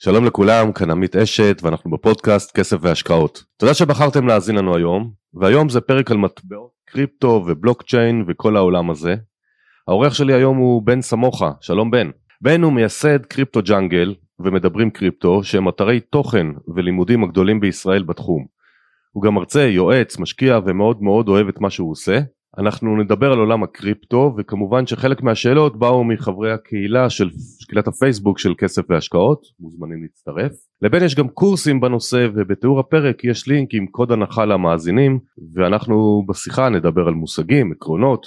שלום לכולם, כאן עמית אשת ואנחנו בפודקאסט כסף והשקעות. תודה שבחרתם להאזין לנו היום, והיום זה פרק על מטבעות קריפטו ובלוקצ'יין וכל העולם הזה. העורך שלי היום הוא בן סמוכה, שלום בן. בן הוא מייסד קריפטו ג'אנגל ומדברים קריפטו שהם אתרי תוכן ולימודים הגדולים בישראל בתחום. הוא גם מרצה, יועץ, משקיע ומאוד מאוד אוהב את מה שהוא עושה. אנחנו נדבר על עולם הקריפטו וכמובן שחלק מהשאלות באו מחברי הקהילה של קהילת הפייסבוק של כסף והשקעות מוזמנים להצטרף. לבין יש גם קורסים בנושא ובתיאור הפרק יש לינק עם קוד הנחה למאזינים ואנחנו בשיחה נדבר על מושגים עקרונות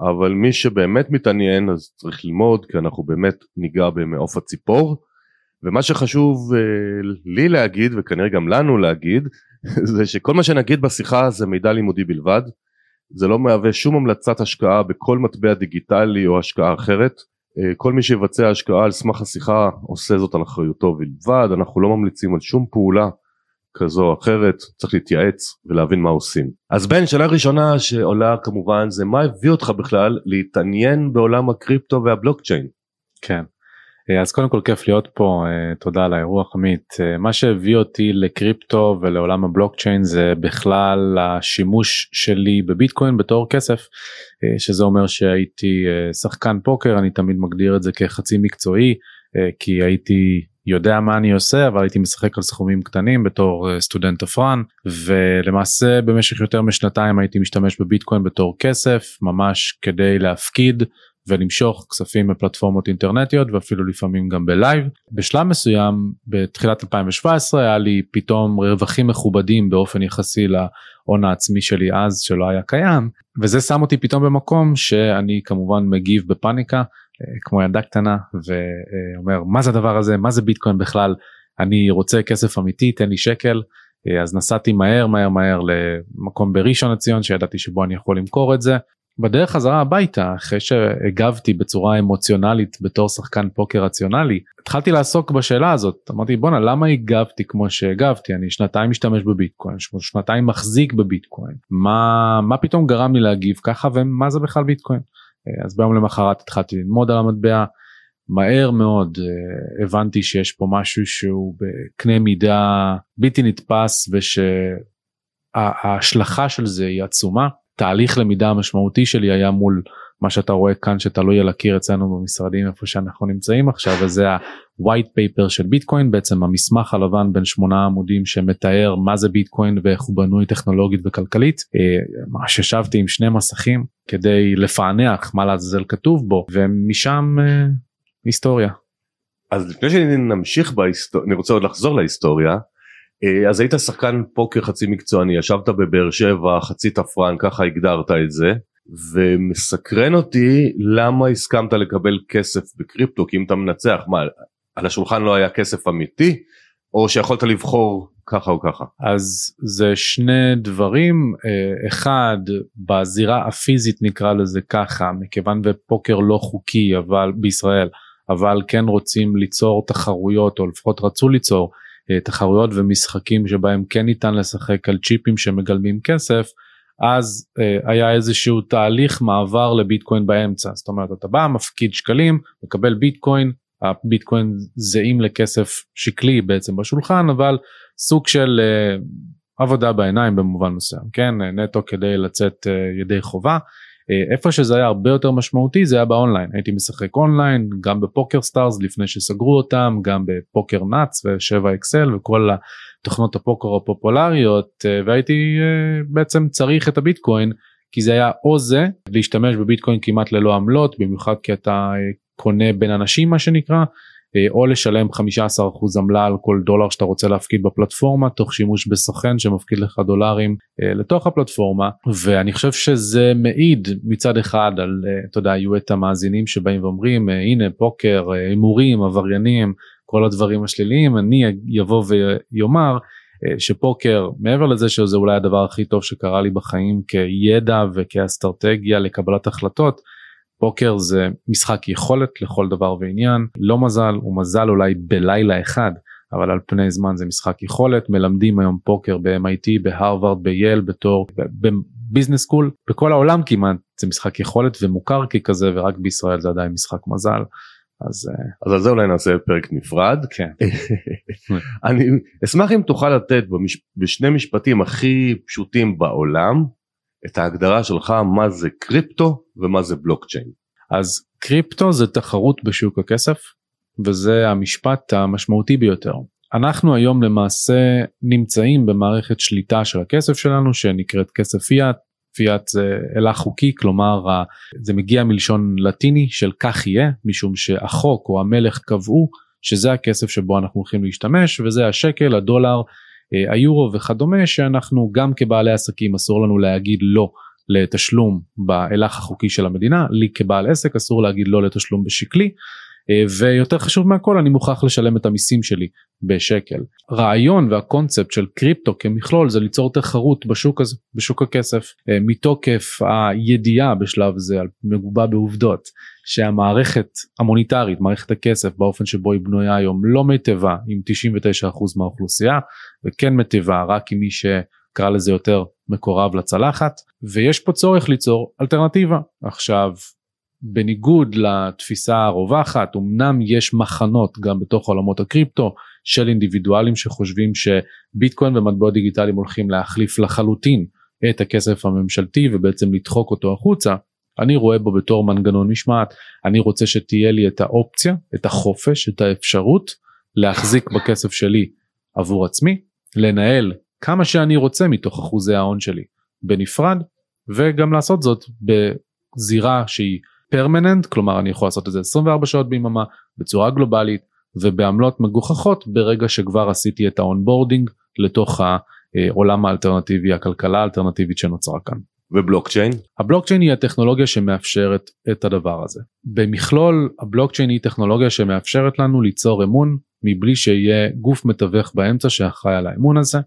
אבל מי שבאמת מתעניין אז צריך ללמוד כי אנחנו באמת ניגע במעוף הציפור. ומה שחשוב uh, לי להגיד וכנראה גם לנו להגיד זה שכל מה שנגיד בשיחה זה מידע לימודי בלבד זה לא מהווה שום המלצת השקעה בכל מטבע דיגיטלי או השקעה אחרת. אה, כל מי שיבצע השקעה על סמך השיחה עושה זאת על אחריותו בלבד. אנחנו לא ממליצים על שום פעולה כזו או אחרת. צריך להתייעץ ולהבין מה עושים. אז בן שאלה ראשונה שעולה כמובן זה מה הביא אותך בכלל להתעניין בעולם הקריפטו והבלוקצ'יין? כן אז קודם כל כיף להיות פה אה, תודה על האירוח עמית. אה, מה שהביא אותי לקריפטו ולעולם הבלוקצ'יין זה בכלל השימוש שלי בביטקוין בתור כסף שזה אומר שהייתי שחקן פוקר אני תמיד מגדיר את זה כחצי מקצועי כי הייתי יודע מה אני עושה אבל הייתי משחק על סכומים קטנים בתור סטודנט תפרן ולמעשה במשך יותר משנתיים הייתי משתמש בביטקוין בתור כסף ממש כדי להפקיד ולמשוך כספים מפלטפורמות אינטרנטיות ואפילו לפעמים גם ב live. בשלב מסוים בתחילת 2017 היה לי פתאום רווחים מכובדים באופן יחסי להון העצמי שלי אז שלא היה קיים. וזה שם אותי פתאום במקום שאני כמובן מגיב בפאניקה אה, כמו ילדה קטנה ואומר מה זה הדבר הזה? מה זה ביטקוין בכלל? אני רוצה כסף אמיתי תן לי שקל. אה, אז נסעתי מהר מהר מהר למקום בראשון לציון שידעתי שבו אני יכול למכור את זה בדרך חזרה הביתה אחרי שהגבתי בצורה אמוציונלית בתור שחקן פוקר רציונלי התחלתי לעסוק בשאלה הזאת. אמרתי בואנה למה הגבתי כמו שהגבתי? אני שנתיים משתמש בביטקוין שנתיים מחזיק בביטקוין. מה מה פתאום גרם לי להגיב ככה ומה זה בכלל ביטקוין? אז ביום למחרת התחלתי ללמוד על המטבע. מהר מאוד uh, הבנתי שיש פה משהו שהוא בקנה מידה בלתי נתפס ושההשלכה של זה היא עצומה תהליך למידה המשמעותי שלי היה מול מה שאתה רואה כאן שתלוי על הקיר אצלנו במשרדים איפה שאנחנו נמצאים עכשיו וזה ה-white paper של ביטקוין בעצם המסמך הלבן בין שמונה עמודים שמתאר מה זה ביטקוין ואיך הוא בנוי טכנולוגית וכלכלית ממש אה, ישבתי עם שני מסכים כדי לפענח מה לעזאזל כתוב בו ומשם אה, היסטוריה. אז לפני שנמשיך בהיסטוריה אני רוצה עוד לחזור להיסטוריה אז היית שחקן פוקר חצי מקצועני ישבת בבאר שבע חצי תפרן ככה הגדרת את זה ומסקרן אותי למה הסכמת לקבל כסף בקריפטו כי אם אתה מנצח מה על השולחן לא היה כסף אמיתי או שיכולת לבחור ככה או ככה? אז זה שני דברים אה, אחד בזירה הפיזית נקרא לזה ככה מכיוון ופוקר לא חוקי אבל בישראל אבל כן רוצים ליצור תחרויות או לפחות רצו ליצור אה, תחרויות ומשחקים שבהם כן ניתן לשחק על צ'יפים שמגלמים כסף אז uh, היה איזשהו תהליך מעבר לביטקוין באמצע. זאת אומרת אתה בא מפקיד שקלים מקבל ביטקוין הביטקוין זהים לכסף שקלי בעצם בשולחן אבל סוג של אה, עבודה בעיניים במובן מסוים כן? נטו כדי לצאת ידי חובה. אה, איפה שזה היה הרבה יותר משמעותי זה היה באונליין. הייתי משחק אונליין גם בפוקר סטארס לפני שסגרו אותם גם בפוקר נאץ וסבן אקסל וכל התוכנות הפוקר הפופולריות אה, והייתי אה, בעצם צריך את הביטקוין כי זה היה או זה להשתמש בביטקוין כמעט ללא עמלות במיוחד כי אתה קונה בין אנשים מה שנקרא אה, או לשלם 15% עמלה על כל דולר שאתה רוצה להפקיד בפלטפורמה תוך שימוש בסוכן שמפקיד לך דולרים אה, לתוך הפלטפורמה. ואני חושב שזה מעיד מצד אחד על אה, אתה יודע יהיו את המאזינים שבאים ואומרים הנה פוקר הימורים עבריינים כל הדברים השליליים. אני יבוא ויאמר שפוקר מעבר לזה שזה אולי הדבר הכי טוב שקרה לי בחיים כידע וכאסטרטגיה לקבלת החלטות פוקר זה משחק יכולת לכל דבר ועניין. לא מזל הוא מזל אולי בלילה אחד אבל על פני זמן זה משחק יכולת. מלמדים היום פוקר ב-MIT בהרווארד בייל בתור ב business school. בכל העולם כמעט זה משחק יכולת ומוכר ככזה ורק בישראל זה עדיין משחק מזל. אז אז על זה אולי נעשה פרק נפרד. כן. אני אשמח אם תוכל לתת במש... בשני משפטים הכי פשוטים בעולם את ההגדרה שלך מה זה קריפטו ומה זה בלוקצ'יין. אז קריפטו זה תחרות בשוק הכסף וזה המשפט המשמעותי ביותר. אנחנו היום למעשה נמצאים במערכת שליטה של הכסף שלנו שנקראת כסף פיאט. פיאט זה אלה חוקי כלומר זה מגיע מלשון לטיני של כך יהיה משום שהחוק או המלך קבעו שזה הכסף שבו אנחנו הולכים להשתמש וזה השקל הדולר היורו וכדומה שאנחנו גם כבעלי עסקים אסור לנו להגיד לא לתשלום בהילך החוקי של המדינה. לי כבעל עסק אסור להגיד לא לתשלום בשקלי. אה, ויותר חשוב מהכל אני מוכרח לשלם את המיסים שלי בשקל. רעיון והקונספט של קריפטו כמכלול זה ליצור תחרות בשוק הזה בשוק הכסף. אה, מתוקף הידיעה בשלב זה מגובה בעובדות שהמערכת המוניטרית מערכת הכסף באופן שבו היא בנויה היום לא מיטיבה עם 99% מהאוכלוסייה וכן מיטיבה רק עם מי שקרא לזה יותר מקורב לצלחת ויש פה צורך ליצור אלטרנטיבה. עכשיו בניגוד לתפיסה הרווחת אמנם יש מחנות גם בתוך עולמות הקריפטו של אינדיבידואלים שחושבים שביטקוין ומטבעות דיגיטליים הולכים להחליף לחלוטין את הכסף הממשלתי ובעצם לדחוק אותו החוצה אני רואה בו בתור מנגנון משמעת אני רוצה שתהיה לי את האופציה את החופש את האפשרות להחזיק בכסף שלי עבור עצמי לנהל כמה שאני רוצה מתוך אחוזי ההון שלי בנפרד וגם לעשות זאת בזירה שהיא פרמננט כלומר אני יכול לעשות את זה 24 שעות ביממה בצורה גלובלית ובעמלות מגוחכות ברגע שכבר עשיתי את ה onboarding לתוך העולם האלטרנטיבי הכלכלה האלטרנטיבית שנוצרה כאן. ובלוקצ'יין? הבלוקצ'יין היא הטכנולוגיה שמאפשרת את הדבר הזה. במכלול הבלוקצ'יין היא טכנולוגיה שמאפשרת לנו ליצור אמון מבלי שיהיה גוף מתווך באמצע שאחראי על האמון הזה.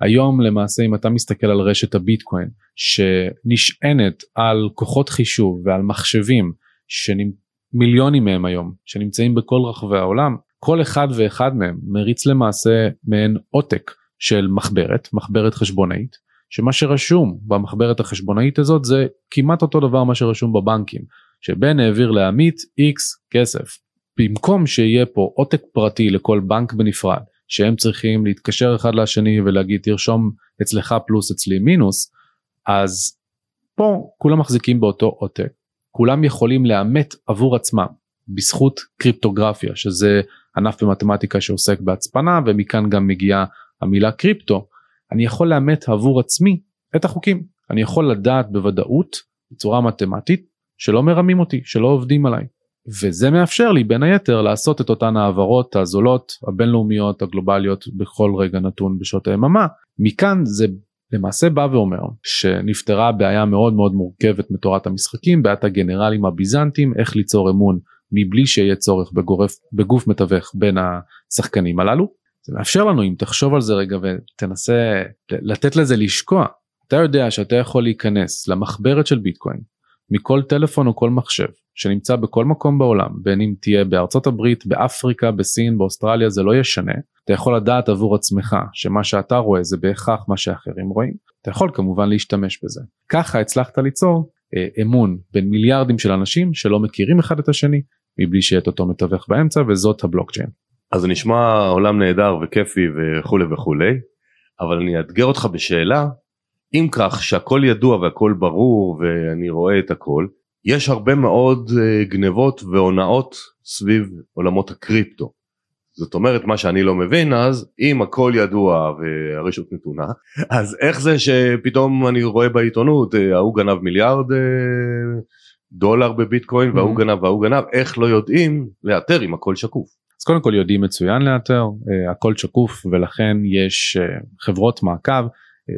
היום למעשה אם אתה מסתכל על רשת הביטקוין שנשענת על כוחות חישוב ועל מחשבים שמיליונים מהם היום שנמצאים בכל רחבי העולם כל אחד ואחד מהם מריץ למעשה מעין עותק של מחברת מחברת חשבונאית שמה שרשום במחברת החשבונאית הזאת זה כמעט אותו דבר מה שרשום בבנקים שבן העביר לעמית x כסף. במקום שיהיה פה עותק פרטי לכל בנק בנפרד שהם צריכים להתקשר אחד לשני ולהגיד תרשום אצלך פלוס אצלי מינוס אז פה כולם מחזיקים באותו עותק. כולם יכולים לאמת עבור עצמם בזכות קריפטוגרפיה שזה ענף במתמטיקה שעוסק בהצפנה ומכאן גם מגיעה המילה קריפטו אני יכול לאמת עבור עצמי את החוקים. אני יכול לדעת בוודאות בצורה מתמטית שלא מרמים אותי שלא עובדים עליי. וזה מאפשר לי בין היתר לעשות את אותן העברות הזולות הבינלאומיות הגלובליות בכל רגע נתון בשעות היממה. מכאן זה למעשה בא ואומר שנפתרה בעיה מאוד מאוד מורכבת מתורת המשחקים בעיית הגנרלים הביזנטים איך ליצור אמון מבלי שיהיה צורך בגורף בגוף מתווך בין השחקנים הללו זה מאפשר לנו אם תחשוב על זה רגע ותנסה לתת לזה לשקוע אתה יודע שאתה יכול להיכנס למחברת של ביטקוין מכל טלפון או כל מחשב שנמצא בכל מקום בעולם בין אם תהיה בארצות הברית באפריקה בסין באוסטרליה זה לא ישנה. אתה יכול לדעת עבור עצמך שמה שאתה רואה זה בהכרח מה שאחרים רואים. אתה יכול כמובן להשתמש בזה. ככה הצלחת ליצור אה, אמון בין מיליארדים של אנשים שלא מכירים אחד את השני מבלי שיהיה את אותו מתווך באמצע וזאת הבלוקצ'יין. אז זה נשמע עולם נהדר וכיפי וכולי וכולי אבל אני אאתגר אותך בשאלה אם כך שהכל ידוע והכל ברור ואני רואה את הכל יש הרבה מאוד uh, גנבות והונאות סביב עולמות הקריפטו. זאת אומרת מה שאני לא מבין אז אם הכל ידוע והרשות נתונה אז איך זה שפתאום אני רואה בעיתונות אה, ההוא גנב מיליארד uh, דולר בביטקוין mm-hmm. וההוא גנב וההוא גנב איך לא יודעים לאתר אם הכל שקוף. אז קודם כל יודעים מצוין לאתר uh, הכל שקוף ולכן יש uh, חברות מעקב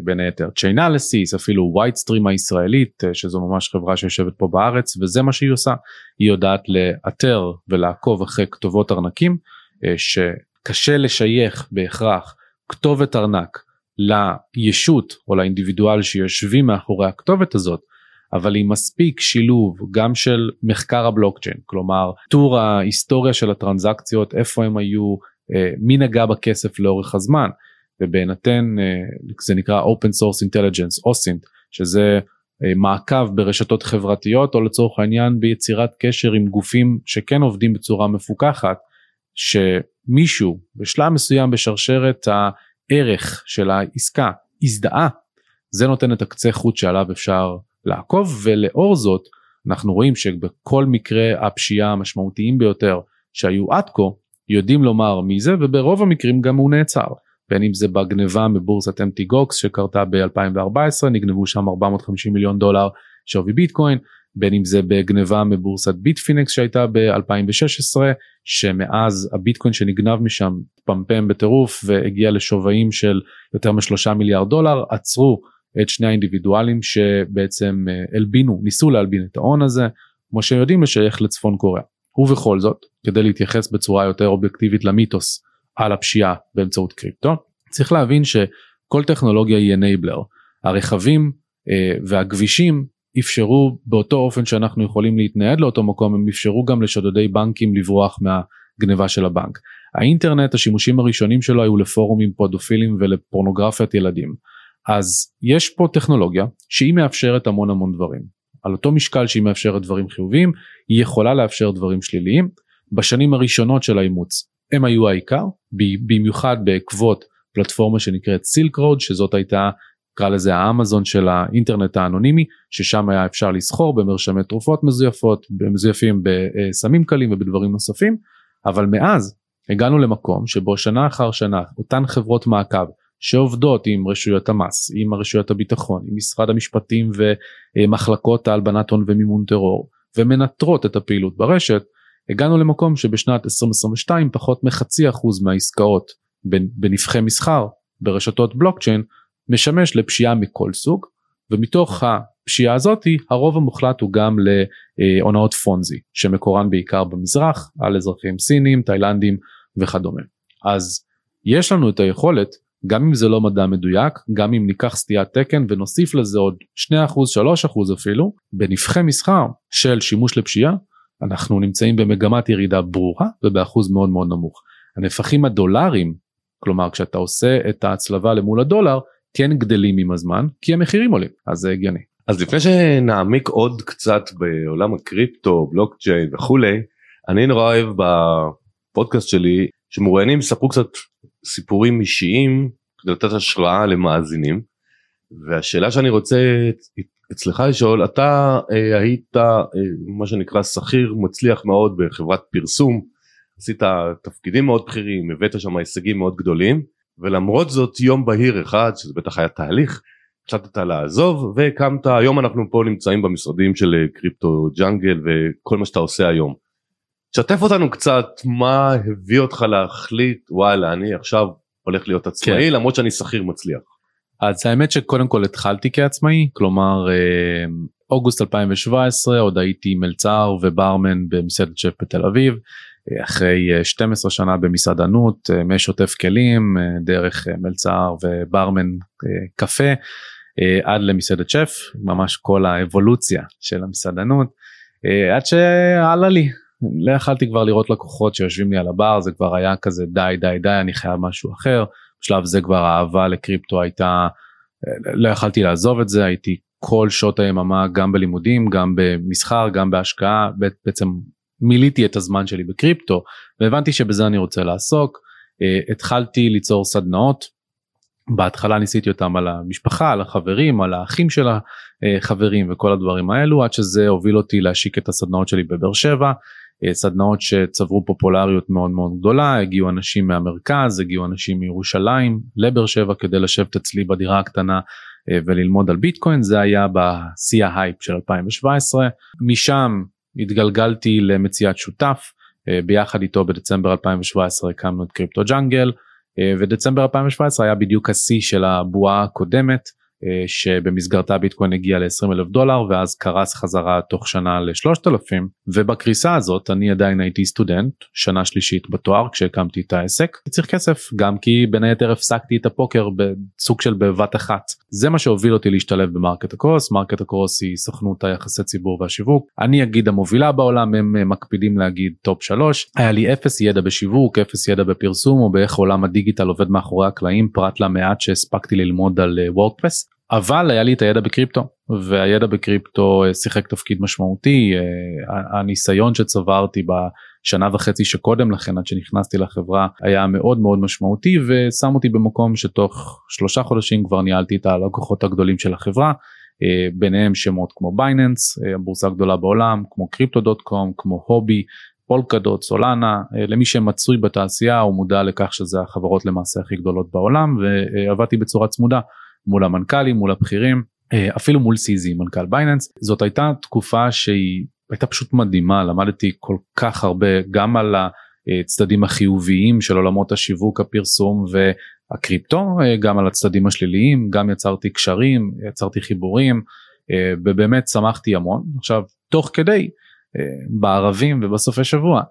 בין היתר צ'יינליסיס אפילו סטרים הישראלית אה, שזו ממש חברה שיושבת פה בארץ וזה מה שהיא עושה. היא יודעת לאתר ולעקוב אחרי כתובות ארנקים אה, שקשה לשייך בהכרח כתובת ארנק לישות או לאינדיבידואל שיושבים מאחורי הכתובת הזאת אבל עם מספיק שילוב גם של מחקר הבלוקצ'יין כלומר טור ההיסטוריה של הטרנזקציות איפה הם היו אה, מי נגע בכסף לאורך הזמן ובהינתן אה, זה נקרא open source intelligence OSINT שזה מעקב ברשתות חברתיות או לצורך העניין ביצירת קשר עם גופים שכן עובדים בצורה מפוקחת שמישהו בשלב מסוים בשרשרת הערך של העסקה הזדהה זה נותן את הקצה חוט שעליו אפשר לעקוב ולאור זאת אנחנו רואים שבכל מקרה הפשיעה המשמעותיים ביותר שהיו עד כה יודעים לומר מי זה וברוב המקרים גם הוא נעצר. בין אם זה בגניבה מבורסת אם טי גוקס שקרתה ב-2014 נגנבו שם 450 מיליון דולר שווי ביטקוין. בין אם זה בגניבה מבורסת ביטפינקס שהייתה ב-2016 שמאז הביטקוין שנגנב משם פמפם בטירוף והגיע לשווים של יותר משלושה מיליארד דולר עצרו את שני האינדיבידואלים שבעצם אה, הלבינו ניסו להלבין את ההון הזה כמו שיודעים לשייך לצפון קוריאה ובכל זאת כדי להתייחס בצורה יותר אובייקטיבית למיתוס על הפשיעה באמצעות קריפטו צריך להבין שכל טכנולוגיה היא אנייבלר הרכבים אה, והכבישים אפשרו באותו אופן שאנחנו יכולים להתנייד לאותו מקום הם אפשרו גם לשודדי בנקים לברוח מהגניבה של הבנק. האינטרנט השימושים הראשונים שלו היו לפורומים פודופילים ולפורנוגרפיית ילדים. אז יש פה טכנולוגיה שהיא מאפשרת המון המון דברים. על אותו משקל שהיא מאפשרת דברים חיוביים היא יכולה לאפשר דברים שליליים. בשנים הראשונות של האימוץ הם היו העיקר במיוחד בעקבות פלטפורמה שנקראת סילק רוד שזאת הייתה נקרא לזה האמזון של האינטרנט האנונימי ששם היה אפשר לסחור במרשמי תרופות מזויפות מזויפים בסמים קלים ובדברים נוספים אבל מאז הגענו למקום שבו שנה אחר שנה אותן חברות מעקב שעובדות עם רשויות המס עם רשויות הביטחון עם משרד המשפטים ומחלקות ההלבנת הון ומימון טרור ומנטרות את הפעילות ברשת הגענו למקום שבשנת 2022 פחות מחצי אחוז מהעסקאות בנבחי מסחר ברשתות בלוקצ'יין משמש לפשיעה מכל סוג ומתוך הפשיעה הזאתי הרוב המוחלט הוא גם להונאות פונזי שמקורן בעיקר במזרח על אזרחים סינים תאילנדים וכדומה. אז יש לנו את היכולת גם אם זה לא מדע מדויק גם אם ניקח סטיית תקן ונוסיף לזה עוד 2% 3% אפילו בנבחי מסחר של שימוש לפשיעה אנחנו נמצאים במגמת ירידה ברורה ובאחוז מאוד מאוד נמוך. הנפחים הדולרים כלומר כשאתה עושה את ההצלבה למול הדולר כן גדלים עם הזמן כי המחירים עולים אז זה הגיוני. אז לפני שנעמיק עוד קצת בעולם הקריפטו בלוקצ'יין וכולי אני נורא אוהב בפודקאסט שלי שמרואיינים יספרו קצת סיפורים אישיים כדי לתת השראה למאזינים. והשאלה שאני רוצה אצלך לשאול אתה אה, היית אה, מה שנקרא שכיר מצליח מאוד בחברת פרסום. עשית תפקידים מאוד בכירים הבאת שם הישגים מאוד גדולים ולמרות זאת יום בהיר אחד שזה בטח היה תהליך החלטת לעזוב והקמת. היום אנחנו פה נמצאים במשרדים של אה, קריפטו ג'אנגל וכל מה שאתה עושה היום. שתף אותנו קצת מה הביא אותך להחליט וואלה אני עכשיו הולך להיות עצמאי כן. למרות שאני שכיר מצליח. אז האמת שקודם כל התחלתי כעצמאי כלומר אה, אוגוסט 2017 עוד הייתי מלצר וברמן במסעדת שף בתל אביב אחרי 12 אה, שנה במסעדנות אה, משוטף כלים דרך מלצר וברמן קפה עד למסעדת שף ממש כל האבולוציה של המסעדנות עד שעלה לי לא יכלתי כבר לראות לקוחות שיושבים לי על הבר זה כבר היה כזה די די די אני חייב משהו אחר. בשלב זה כבר האהבה לקריפטו הייתה לא יכלתי לעזוב את זה הייתי כל שעות היממה גם בלימודים גם במסחר גם בהשקעה בעצם מילאתי את הזמן שלי בקריפטו והבנתי שבזה אני רוצה לעסוק. uh, התחלתי ליצור סדנאות בהתחלה ניסיתי אותם על המשפחה על החברים על האחים של החברים וכל הדברים האלו עד שזה הוביל אותי להשיק את הסדנאות שלי בבאר שבע. אה, סדנאות שצברו פופולריות מאוד מאוד גדולה הגיעו אנשים מהמרכז הגיעו אנשים מירושלים לבאר שבע כדי לשבת אצלי בדירה הקטנה אה, וללמוד על ביטקוין זה היה בשיא ההייפ של 2017 משם התגלגלתי למציאת שותף אה, ביחד איתו בדצמבר 2017 הקמנו את קריפטו ג'אנגל ודצמבר 2017 היה בדיוק השיא של הבועה הקודמת. אה, שבמסגרתה ביטקוין הגיע ל-20 אלף דולר ואז קרס חזרה תוך שנה ל-3,000 ובקריסה הזאת אני עדיין הייתי סטודנט שנה שלישית בתואר כשהקמתי את העסק. צריך כסף גם כי בין היתר הפסקתי את הפוקר בסוג של בבת אחת. זה מה שהוביל אותי להשתלב במרקט הקרוס. מרקט הקרוס היא סוכנות היחסי ציבור והשיווק. אני אגיד המובילה בעולם הם מקפידים להגיד top 3 היה לי אפס ידע בשיווק אפס ידע בפרסום או באיך עולם הדיגיטל עובד מאחורי הקלעים פרט למעט שהספקתי ללמוד על וורדפרס אבל היה לי את הידע בקריפטו והידע בקריפטו אה, שיחק תפקיד משמעותי אה, הניסיון שצברתי בשנה וחצי שקודם לכן עד שנכנסתי לחברה היה מאוד מאוד משמעותי ושם אותי במקום שתוך שלושה חודשים כבר ניהלתי את הלקוחות הגדולים של החברה אה, ביניהם שמות כמו בייננס הבורסה הגדולה בעולם כמו Crypto.com כמו הובי פולקדוט סולנה למי שמצוי בתעשייה הוא מודע לכך שזה החברות למעשה הכי גדולות בעולם ועבדתי בצורה צמודה מול המנכ"לים מול הבכירים אה, אפילו מול סיזי מנכ"ל בייננס. זאת הייתה תקופה שהיא הייתה פשוט מדהימה למדתי כל כך הרבה גם על הצדדים החיוביים של עולמות השיווק הפרסום והקריפטו אה, גם על הצדדים השליליים גם יצרתי קשרים יצרתי חיבורים אה, ובאמת שמחתי המון. עכשיו תוך כדי בערבים ובסופי שבוע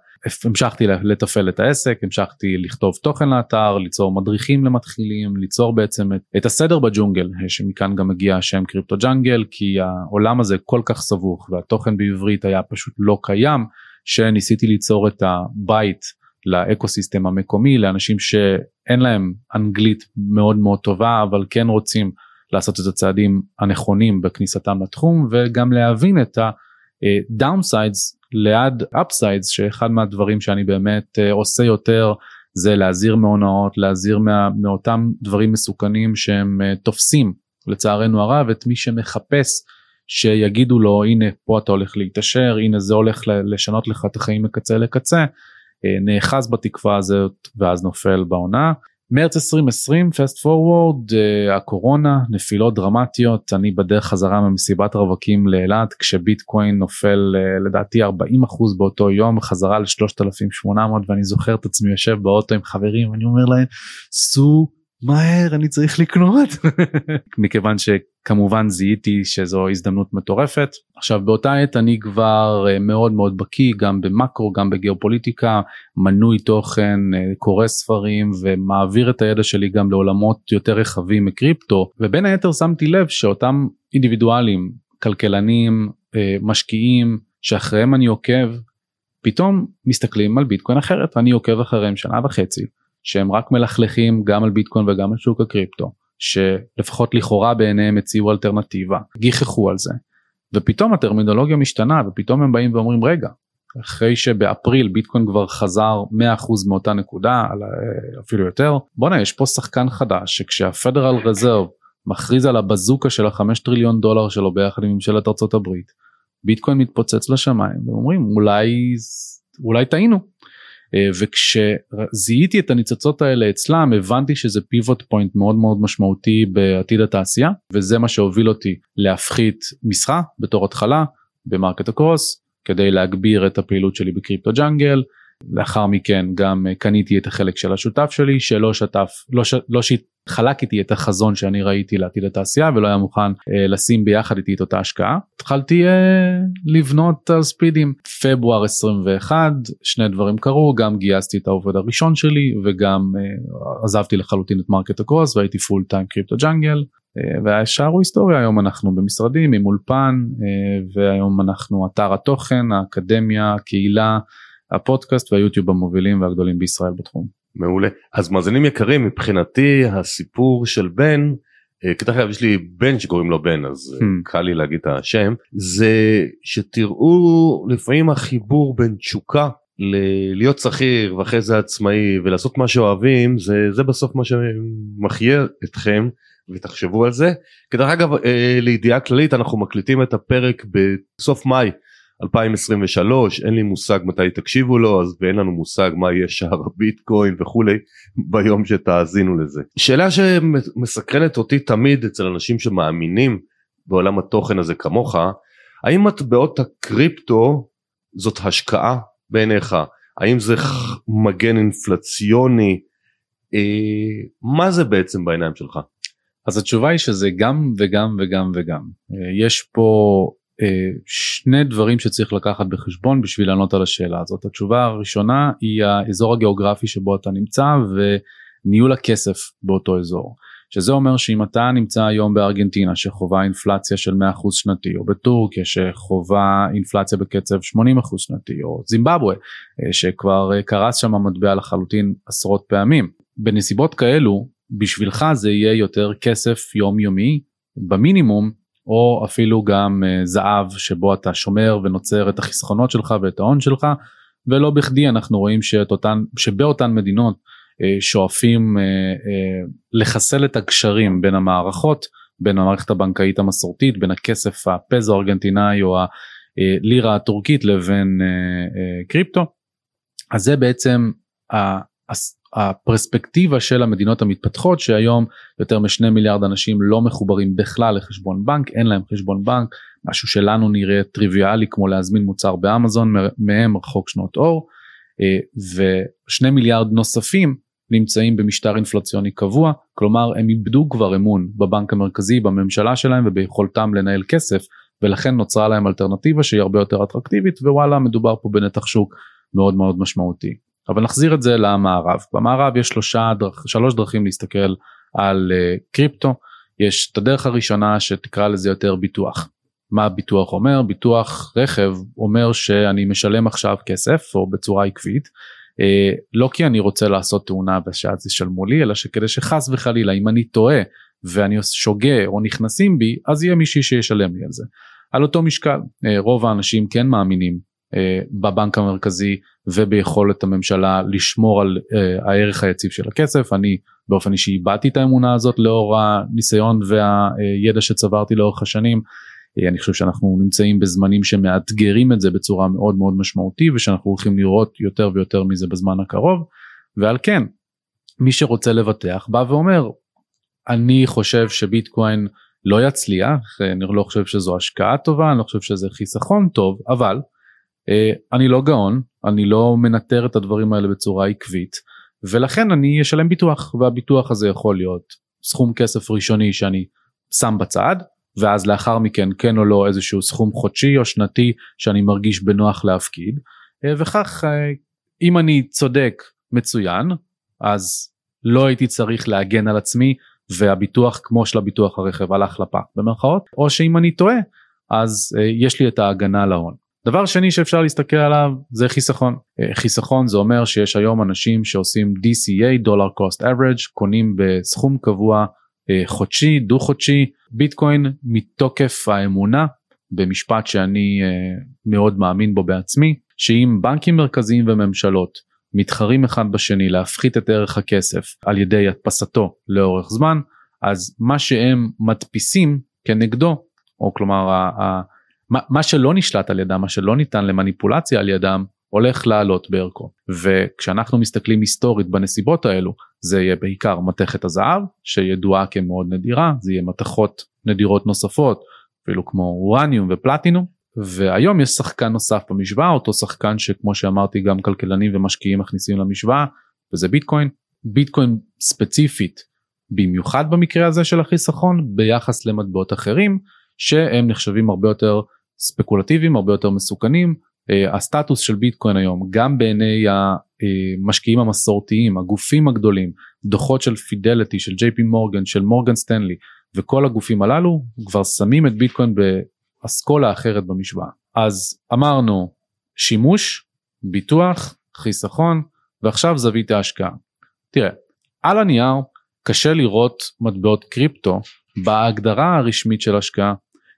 המשכתי לתפעל את העסק המשכתי לכתוב תוכן לאתר ליצור מדריכים למתחילים ליצור בעצם את, את הסדר בג'ונגל שמכאן גם מגיע השם קריפטו ג'אנגל כי העולם הזה כל כך סבוך והתוכן בעברית היה פשוט לא קיים שניסיתי ליצור את הבית ל ecosystem המקומי לאנשים שאין להם אנגלית מאוד מאוד טובה אבל כן רוצים לעשות את הצעדים הנכונים בכניסתם לתחום וגם להבין את ה-downsides ליד ה-upsides שאחד מהדברים שאני באמת אה, עושה יותר זה להזהיר מהונאות להזהיר מה, מאותם דברים מסוכנים שהם אה, תופסים לצערנו הרב את מי שמחפש שיגידו לו הנה פה אתה הולך להתעשר הנה זה הולך לשנות לך את החיים מקצה לקצה. uh, נאחז בתקווה הזאת ואז נופל בעונה מרץ 2020 פסט פורוורד הקורונה נפילות דרמטיות אני בדרך חזרה ממסיבת רווקים לאילת כשביטקוין נופל uh, לדעתי 40% באותו יום חזרה ל-3800 ואני זוכר את עצמי יושב באוטו עם חברים ואני אומר להם סו מהר אני צריך לקנות. מכיוון שכמובן זיהיתי שזו הזדמנות מטורפת עכשיו באותה עת אני כבר אה, מאוד מאוד בקיא גם במקרו גם בגיאופוליטיקה מנוי תוכן אה, קורא ספרים ומעביר את הידע שלי גם לעולמות יותר רחבים מקריפטו ובין היתר שמתי לב שאותם אינדיבידואלים כלכלנים אה, משקיעים שאחריהם אני עוקב פתאום מסתכלים על ביטקוין אחרת אני עוקב אחריהם שנה וחצי. שהם רק מלכלכים גם על ביטקוין וגם על שוק הקריפטו שלפחות לכאורה בעיניהם הציעו אלטרנטיבה. גיחכו על זה. ופתאום הטרמינולוגיה משתנה ופתאום הם באים ואומרים רגע אחרי שבאפריל ביטקוין כבר חזר 100% מאותה נקודה אפילו יותר בואנה יש פה שחקן חדש שכשהפדרל רזרב מכריז על הבזוקה של החמש טריליון דולר שלו ביחד עם ממשלת ארצות הברית ביטקוין מתפוצץ לשמיים ואומרים אולי אולי טעינו. אה, וכשזיהיתי את הניצוצות האלה אצלם הבנתי שזה pivot point מאוד מאוד משמעותי בעתיד התעשייה וזה מה שהוביל אותי להפחית משרה בתור התחלה במרקט הקרוס כדי להגביר את הפעילות שלי בקריפטו ג'אנגל לאחר מכן גם קניתי את החלק של השותף שלי שלא שתף לא, ש, לא חלק איתי את החזון שאני ראיתי לעתיד התעשייה ולא היה מוכן אה, לשים ביחד איתי את אותה השקעה. התחלתי אה, לבנות על ספידים. פברואר 21 שני דברים קרו גם גייסתי את העובד הראשון שלי וגם אה, עזבתי לחלוטין את MarketAcross והייתי full time קריפטו ג'אנגל. והשאר הוא היסטוריה היום אנחנו במשרדים עם אולפן אה, והיום אנחנו אתר התוכן האקדמיה הקהילה הפודקאסט והיוטיוב המובילים והגדולים בישראל בתחום. מעולה. אז מאזינים יקרים, מבחינתי הסיפור של בן, אה, כדרך אגב יש לי בן שקוראים לו בן אז hmm. קל לי להגיד את השם, זה שתראו לפעמים החיבור בין תשוקה ל- להיות שכיר ואחרי זה עצמאי ולעשות מה שאוהבים זה זה בסוף מה שמחיה אתכם ותחשבו על זה. כדרך אגב אה, לידיעה כללית אנחנו מקליטים את הפרק בסוף מאי 2023 אין לי מושג מתי תקשיבו לו אז ואין לנו מושג מה יהיה שער הביטקוין וכולי ביום שתאזינו לזה. שאלה שמסקרנת אותי תמיד אצל אנשים שמאמינים בעולם התוכן הזה כמוך האם מטבעות הקריפטו זאת השקעה בעיניך האם זה מגן אינפלציוני אה, מה זה בעצם בעיניים שלך. אז התשובה היא שזה גם וגם וגם וגם אה, יש פה שני דברים שצריך לקחת בחשבון בשביל לענות על השאלה הזאת. התשובה הראשונה היא האזור הגיאוגרפי שבו אתה נמצא וניהול הכסף באותו אזור. שזה אומר שאם אתה נמצא היום בארגנטינה שחווה אינפלציה של 100% שנתי או בטורקיה שחווה אינפלציה בקצב 80% שנתי או זימבבואה אה, שכבר אה, קרס שם המטבע לחלוטין עשרות פעמים בנסיבות כאלו בשבילך זה יהיה יותר כסף יומיומי במינימום או אפילו גם uh, זהב שבו אתה שומר ונוצר את החסכונות שלך ואת ההון שלך ולא בכדי אנחנו רואים שאותן, שבאותן מדינות uh, שואפים uh, לחסל את הקשרים בין המערכות בין המערכת הבנקאית המסורתית בין הכסף הפזו הארגנטינאי או הלירה הטורקית לבין קריפטו. אז זה בעצם הפרספקטיבה של המדינות המתפתחות שהיום יותר משני מיליארד אנשים לא מחוברים בכלל לחשבון בנק אין להם חשבון בנק משהו שלנו נראה טריוויאלי כמו להזמין מוצר באמזון מהם רחוק שנות אור אה, ושני מיליארד נוספים נמצאים במשטר אינפלציוני קבוע כלומר הם איבדו כבר אמון בבנק המרכזי בממשלה שלהם וביכולתם לנהל כסף ולכן נוצרה להם אלטרנטיבה שהיא הרבה יותר אטרקטיבית ווואלה מדובר פה בנתח שוק מאוד מאוד משמעותי. אבל נחזיר את זה למערב במערב יש שלושה דרכ, שלוש דרכים להסתכל על uh, קריפטו יש את הדרך הראשונה שתקרא לזה יותר ביטוח. מה ביטוח אומר? ביטוח רכב אומר שאני משלם עכשיו כסף או בצורה עקבית uh, לא כי אני רוצה לעשות תאונה ושאז ישלמו לי אלא שכדי שחס וחלילה אם אני טועה ואני שוגה או נכנסים בי אז יהיה מישהי שישלם לי על זה. על אותו משקל uh, רוב האנשים כן מאמינים אה, בבנק המרכזי וביכולת הממשלה לשמור על uh, הערך היציב של הכסף. אני באופן אישי איבדתי את האמונה הזאת לאור הניסיון והידע שצברתי לאורך השנים. uh, אני חושב שאנחנו נמצאים בזמנים שמאתגרים את זה בצורה מאוד מאוד משמעותי ושאנחנו הולכים לראות יותר ויותר מזה בזמן הקרוב. ועל כן מי שרוצה לבטח בא ואומר אני חושב שביטקוין לא יצליח אני לא חושב שזו השקעה טובה אני לא חושב שזה חיסכון טוב אבל אה, אני לא גאון אני לא מנטר את הדברים האלה בצורה עקבית ולכן אני אשלם ביטוח והביטוח הזה יכול להיות סכום כסף ראשוני שאני שם בצד ואז לאחר מכן כן או לא איזשהו סכום חודשי או שנתי שאני מרגיש בנוח להפקיד אה, וכך אה, אם אני צודק מצוין אז לא הייתי צריך להגן על עצמי והביטוח כמו של הביטוח הרכב הלך לפח במרכאות או שאם אני טועה אז יש לי את ההגנה להון. דבר שני שאפשר להסתכל עליו זה חיסכון. אה, חיסכון זה אומר שיש היום אנשים שעושים DCA, דולר קוסט אברג', קונים בסכום קבוע אה, חודשי, דו חודשי, ביטקוין מתוקף האמונה במשפט שאני אה, מאוד מאמין בו בעצמי, שאם בנקים מרכזיים וממשלות מתחרים אחד בשני להפחית את ערך הכסף על ידי הדפסתו לאורך זמן, אז מה שהם מדפיסים כנגדו, או כלומר מה, מה שלא נשלט על ידם, מה שלא ניתן למניפולציה על ידם, הולך לעלות בערכו. וכשאנחנו מסתכלים היסטורית בנסיבות האלו, זה יהיה בעיקר מתכת הזהב, שידועה כמאוד נדירה, זה יהיה מתכות נדירות נוספות, אפילו כמו אורניום ופלטינום, והיום יש שחקן נוסף במשוואה, אותו שחקן שכמו שאמרתי גם כלכלנים ומשקיעים מכניסים למשוואה, וזה ביטקוין. ביטקוין ספציפית, במיוחד במקרה הזה של החיסכון, ביחס למטבעות אחרים, שהם נחשבים הרבה יותר ספקולטיביים הרבה יותר מסוכנים uh, הסטטוס של ביטקוין היום גם בעיני המשקיעים המסורתיים הגופים הגדולים דוחות של פידליטי של ג'יי פי מורגן של מורגן סטנלי וכל הגופים הללו כבר שמים את ביטקוין באסכולה אחרת במשוואה אז אמרנו שימוש ביטוח חיסכון ועכשיו זווית ההשקעה. תראה על הנייר קשה לראות מטבעות קריפטו בהגדרה הרשמית של השקעה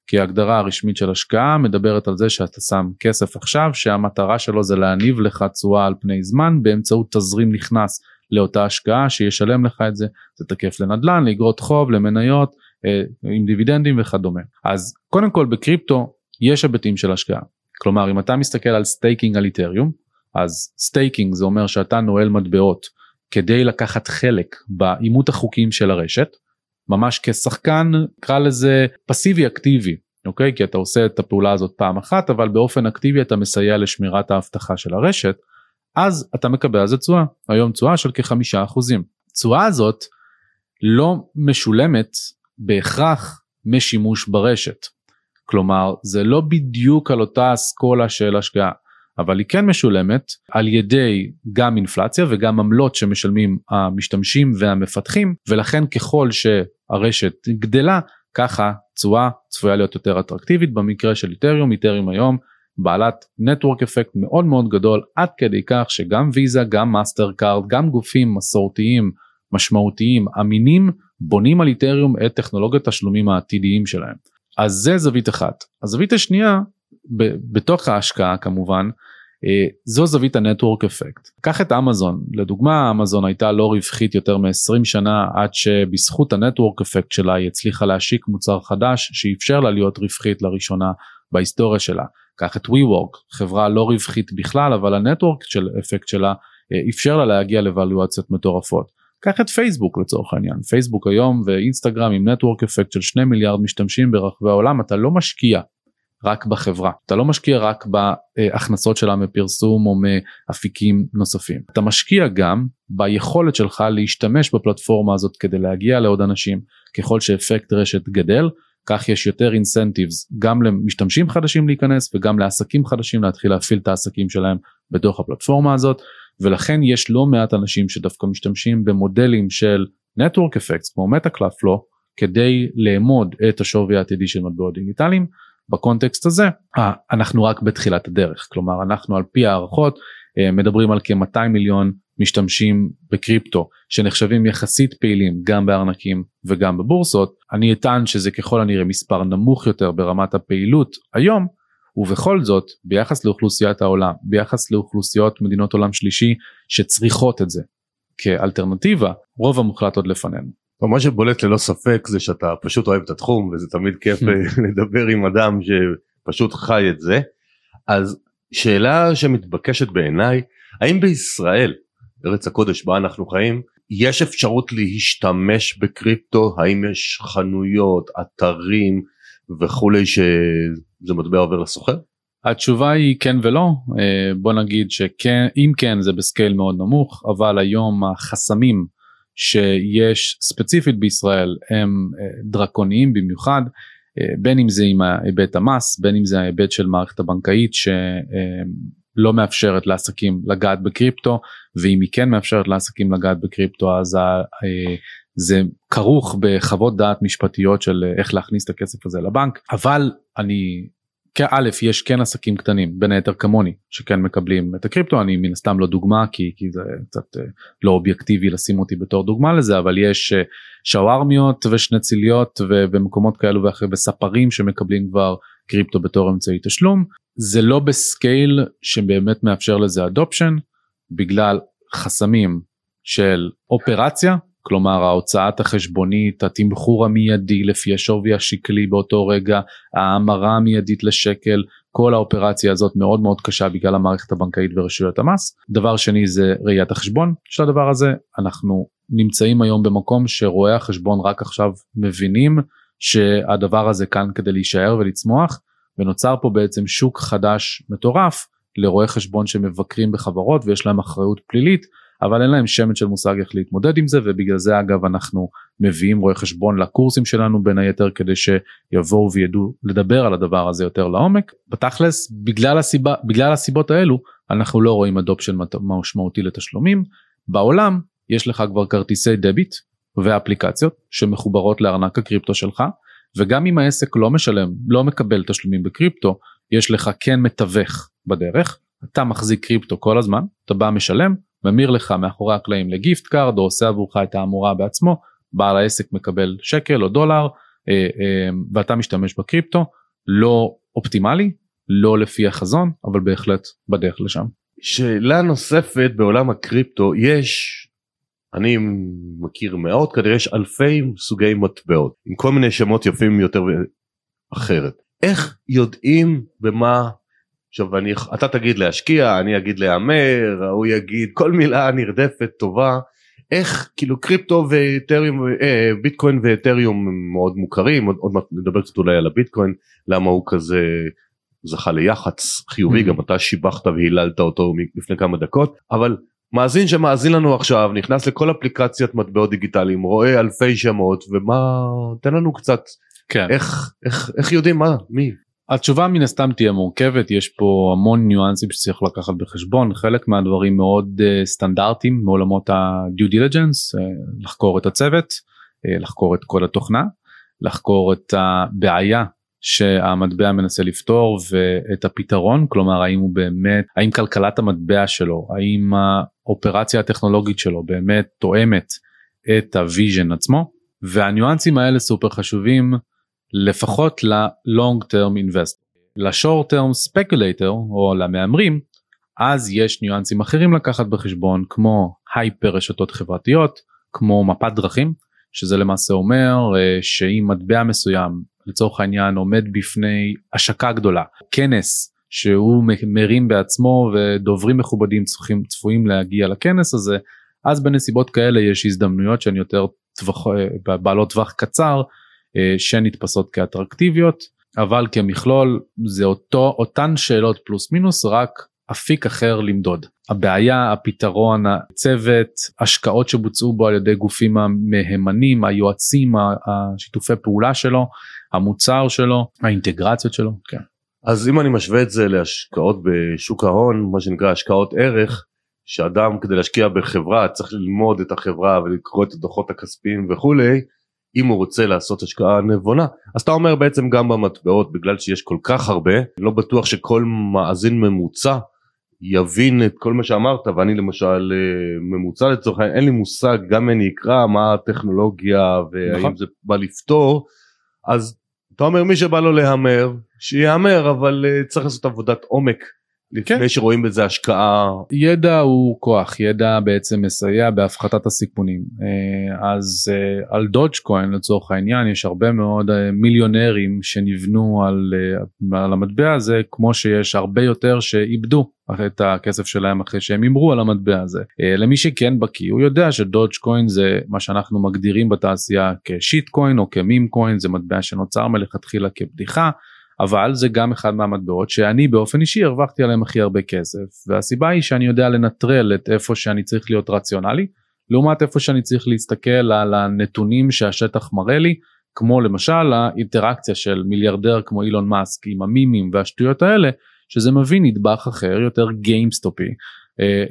כי ההגדרה הרשמית של השקעה מדברת על זה שאתה שם כסף עכשיו שהמטרה שלו זה להניב לך תשואה על פני זמן באמצעות תזרים נכנס לאותה השקעה שישלם לך את זה זה תקף לנדל"ן לאגרות חוב למניות אה, עם דיבידנדים וכדומה. אז קודם כל בקריפטו יש היבטים של השקעה. כלומר אם אתה מסתכל על staking על איתריום אז staking זה אומר שאתה נועל מטבעות כדי לקחת חלק באימות החוקיים של הרשת ממש כשחקן קרא לזה פסיבי אקטיבי אוקיי? כי אתה עושה את הפעולה הזאת פעם אחת אבל באופן אקטיבי אתה מסייע לשמירת האבטחה של הרשת אז אתה מקבל על זה תשואה. היום תשואה של כחמישה אחוזים. תשואה הזאת לא משולמת בהכרח משימוש ברשת. כלומר זה לא בדיוק על אותה אסכולה של השקעה אבל היא כן משולמת על ידי גם אינפלציה וגם עמלות שמשלמים המשתמשים והמפתחים ולכן ככל שהרשת גדלה ככה תשואה צפויה להיות יותר אטרקטיבית במקרה של איתריום איתריום היום בעלת network effect מאוד מאוד גדול עד כדי כך שגם ויזה גם מאסטר קארד גם גופים מסורתיים משמעותיים אמינים בונים על איתריום את טכנולוגיות תשלומים העתידיים שלהם. אז זה זווית אחת. הזווית השנייה, בתוך ההשקעה כמובן, זו זווית ה network effect. קח את אמזון, לדוגמה אמזון הייתה לא רווחית יותר מ-20 שנה עד שבזכות ה network effect שלה היא הצליחה להשיק מוצר חדש שאפשר לה להיות רווחית לראשונה בהיסטוריה שלה. קח את WeWork, חברה לא רווחית בכלל אבל הנטוורק של אפקט שלה אה, אפשר לה להגיע לוולואציות מטורפות. קח את פייסבוק לצורך העניין, פייסבוק היום ואינסטגרם עם נטוורק אפקט של 2 מיליארד משתמשים ברחבי העולם אתה לא משקיע רק בחברה. אתה לא משקיע רק בהכנסות שלה מפרסום או מאפיקים נוספים. אתה משקיע גם ביכולת שלך להשתמש בפלטפורמה הזאת כדי להגיע לעוד אנשים ככל שאפקט רשת גדל כך יש יותר אינסנטיבס גם למשתמשים חדשים להיכנס וגם לעסקים חדשים להתחיל להפעיל את העסקים שלהם בתוך הפלטפורמה הזאת ולכן יש לא מעט אנשים שדווקא משתמשים במודלים של נטוורק אפקט כמו מטה קלאפלו כדי לאמוד את השווי העתידי של מטבעות דיגיטליים בקונטקסט הזה אה, אנחנו רק בתחילת הדרך כלומר אנחנו על פי הערכות אה, מדברים על כ-200 מיליון משתמשים בקריפטו שנחשבים יחסית פעילים גם בארנקים וגם בבורסות אני אטען שזה ככל הנראה מספר נמוך יותר ברמת הפעילות היום ובכל זאת ביחס לאוכלוסיית העולם ביחס לאוכלוסיות מדינות עולם שלישי שצריכות את זה כאלטרנטיבה רוב המוחלט עוד לפנינו. מה שבולט ללא ספק זה שאתה פשוט אוהב את התחום וזה תמיד כיף לדבר עם אדם שפשוט חי את זה. אז שאלה שמתבקשת בעיניי האם בישראל ארץ הקודש בה אנחנו חיים יש אפשרות להשתמש בקריפטו האם יש חנויות אתרים וכולי שזה מטבע עובר לסוחר? התשובה היא כן ולא אה, בוא נגיד שכן אם כן זה בסקייל מאוד נמוך אבל היום החסמים שיש ספציפית בישראל הם אה, דרקוניים במיוחד אה, בין אם זה עם ההיבט המס בין אם זה ההיבט של מערכת הבנקאית שלא מאפשרת לעסקים לגעת בקריפטו ואם היא כן מאפשרת לעסקים לגעת בקריפטו אז אה, זה כרוך בחוות דעת משפטיות של איך להכניס את הכסף הזה לבנק. אבל אני א' יש כן עסקים קטנים בין היתר כמוני שכן מקבלים את הקריפטו. אני מן הסתם לא דוגמה כי, כי זה קצת אה, לא אובייקטיבי לשים אותי בתור דוגמה לזה אבל יש אה, שווארמיות ושנציליות ומקומות כאלו ואחרים וספרים שמקבלים כבר קריפטו בתור אמצעי תשלום. זה לא בסקייל שבאמת מאפשר לזה אדופשן בגלל חסמים של אופרציה כלומר ההוצאת החשבונית, התמחור המיידי לפי השווי השקלי באותו רגע, ההמרה המיידית לשקל, כל האופרציה הזאת מאוד מאוד קשה בגלל המערכת הבנקאית ורשויות המס. דבר שני זה ראיית החשבון של הדבר הזה, אנחנו נמצאים היום במקום שרואי החשבון רק עכשיו מבינים שהדבר הזה כאן כדי להישאר ולצמוח ונוצר פה בעצם שוק חדש מטורף לרואי חשבון שמבקרים בחברות ויש להם אחריות פלילית אבל אין להם שמץ של מושג איך להתמודד עם זה ובגלל זה אגב אנחנו מביאים רואי חשבון לקורסים שלנו בין היתר כדי שיבואו וידעו לדבר על הדבר הזה יותר לעומק. בתכלס בגלל הסיבה בגלל הסיבות האלו אנחנו לא רואים adoption משמעותי לתשלומים. בעולם יש לך כבר כרטיסי debit ואפליקציות שמחוברות לארנק הקריפטו שלך וגם אם העסק לא משלם לא מקבל תשלומים בקריפטו יש לך כן מתווך בדרך אתה מחזיק קריפטו כל הזמן אתה בא משלם ממיר לך מאחורי הקלעים ל gift card או עושה עבורך את ההמרה בעצמו בעל העסק מקבל שקל או דולר אה, אה, ואתה משתמש בקריפטו לא אופטימלי לא לפי החזון אבל בהחלט בדרך לשם. שאלה נוספת בעולם הקריפטו יש אני מכיר מאות כנראה יש אלפי סוגי מטבעות עם כל מיני שמות יפים יותר אחרת איך יודעים במה עכשיו אני, אתה תגיד להשקיע, אני אגיד להמר, הוא יגיד כל מילה נרדפת טובה. איך כאילו קריפטו ואתריום, אה, ביטקוין ואתריום מאוד מוכרים, עוד, עוד מעט נדבר קצת אולי על הביטקוין, למה הוא כזה זכה ליח"צ חיובי, mm-hmm. גם אתה שיבחת והיללת אותו לפני כמה דקות, אבל מאזין שמאזין לנו עכשיו נכנס לכל אפליקציית מטבעות דיגיטליים רואה אלפי שמות ומה תן לנו קצת כן. איך איך איך יודעים מה מי התשובה מן הסתם תהיה מורכבת יש פה המון ניואנסים שצריך לקחת בחשבון. חלק מהדברים מאוד uh, סטנדרטיים מעולמות ה-due diligence uh, לחקור את הצוות אה, לחקור את כל התוכנה לחקור את הבעיה שהמטבע מנסה לפתור ואת הפתרון כלומר האם הוא באמת האם כלכלת המטבע שלו האם האופרציה הטכנולוגית שלו באמת תואמת את ה vision עצמו. והניואנסים האלה סופר חשובים לפחות ל-long term invest. ל-short term speculator או למהמרים אז יש ניואנסים אחרים לקחת בחשבון כמו הייפ ברשתות חברתיות כמו מפת דרכים שזה למעשה אומר אה, שאם מטבע מסוים לצורך העניין עומד בפני השקה גדולה כנס שהוא מרים בעצמו ודוברים מכובדים צריכים צפויים להגיע לכנס הזה אז בנסיבות כאלה יש הזדמנויות שהן יותר טווח, אה, בעלות טווח קצר שנתפסות כאטרקטיביות אבל כמכלול זה אותו אותן שאלות פלוס מינוס רק אפיק אחר למדוד. הבעיה, הפתרון, הצוות, השקעות שבוצעו בו על ידי גופים המהימנים, היועצים, השיתופי פעולה שלו, המוצר שלו, האינטגרציות שלו. כן. אז אם אני משווה את זה להשקעות בשוק ההון, מה שנקרא השקעות ערך, שאדם כדי להשקיע בחברה צריך ללמוד את החברה ולקרוא את הדוחות הכספיים וכולי, אם הוא רוצה לעשות השקעה נבונה אז אתה אומר בעצם גם במטבעות בגלל שיש כל כך הרבה לא בטוח שכל מאזין ממוצע יבין את כל מה שאמרת ואני למשל אה, ממוצע לצורך העניין אין לי מושג גם אם אני אקרא מה הטכנולוגיה והאם נכון. זה בא לפתור אז אתה אומר מי שבא לו להמר שיהמר אבל uh, צריך לעשות עבודת עומק לפני כן. שרואים בזה השקעה. ידע הוא כוח ידע בעצם מסייע בהפחתת הסיכונים אה, אז אה, על דודג' קוין לצורך העניין יש הרבה מאוד אה, מיליונרים שנבנו על, על המטבע הזה כמו שיש הרבה יותר שאיבדו את הכסף שלהם אחרי שהם הימרו על המטבע הזה למי שכן בקיא הוא יודע שדודג' קוין זה מה שאנחנו מגדירים בתעשייה כשיט קוין או כמים קוין זה מטבע שנוצר מלכתחילה כבדיחה. אבל זה גם אחד מהמטבעות שאני באופן אישי הרווחתי עליהם הכי הרבה כסף והסיבה היא שאני יודע לנטרל את איפה שאני צריך להיות רציונלי לעומת איפה שאני צריך להסתכל על הנתונים שהשטח מראה לי כמו למשל האינטראקציה של מיליארדר כמו אילון מאסק עם המימים והשטויות האלה שזה מביא נדבך אחר יותר גיימסטופי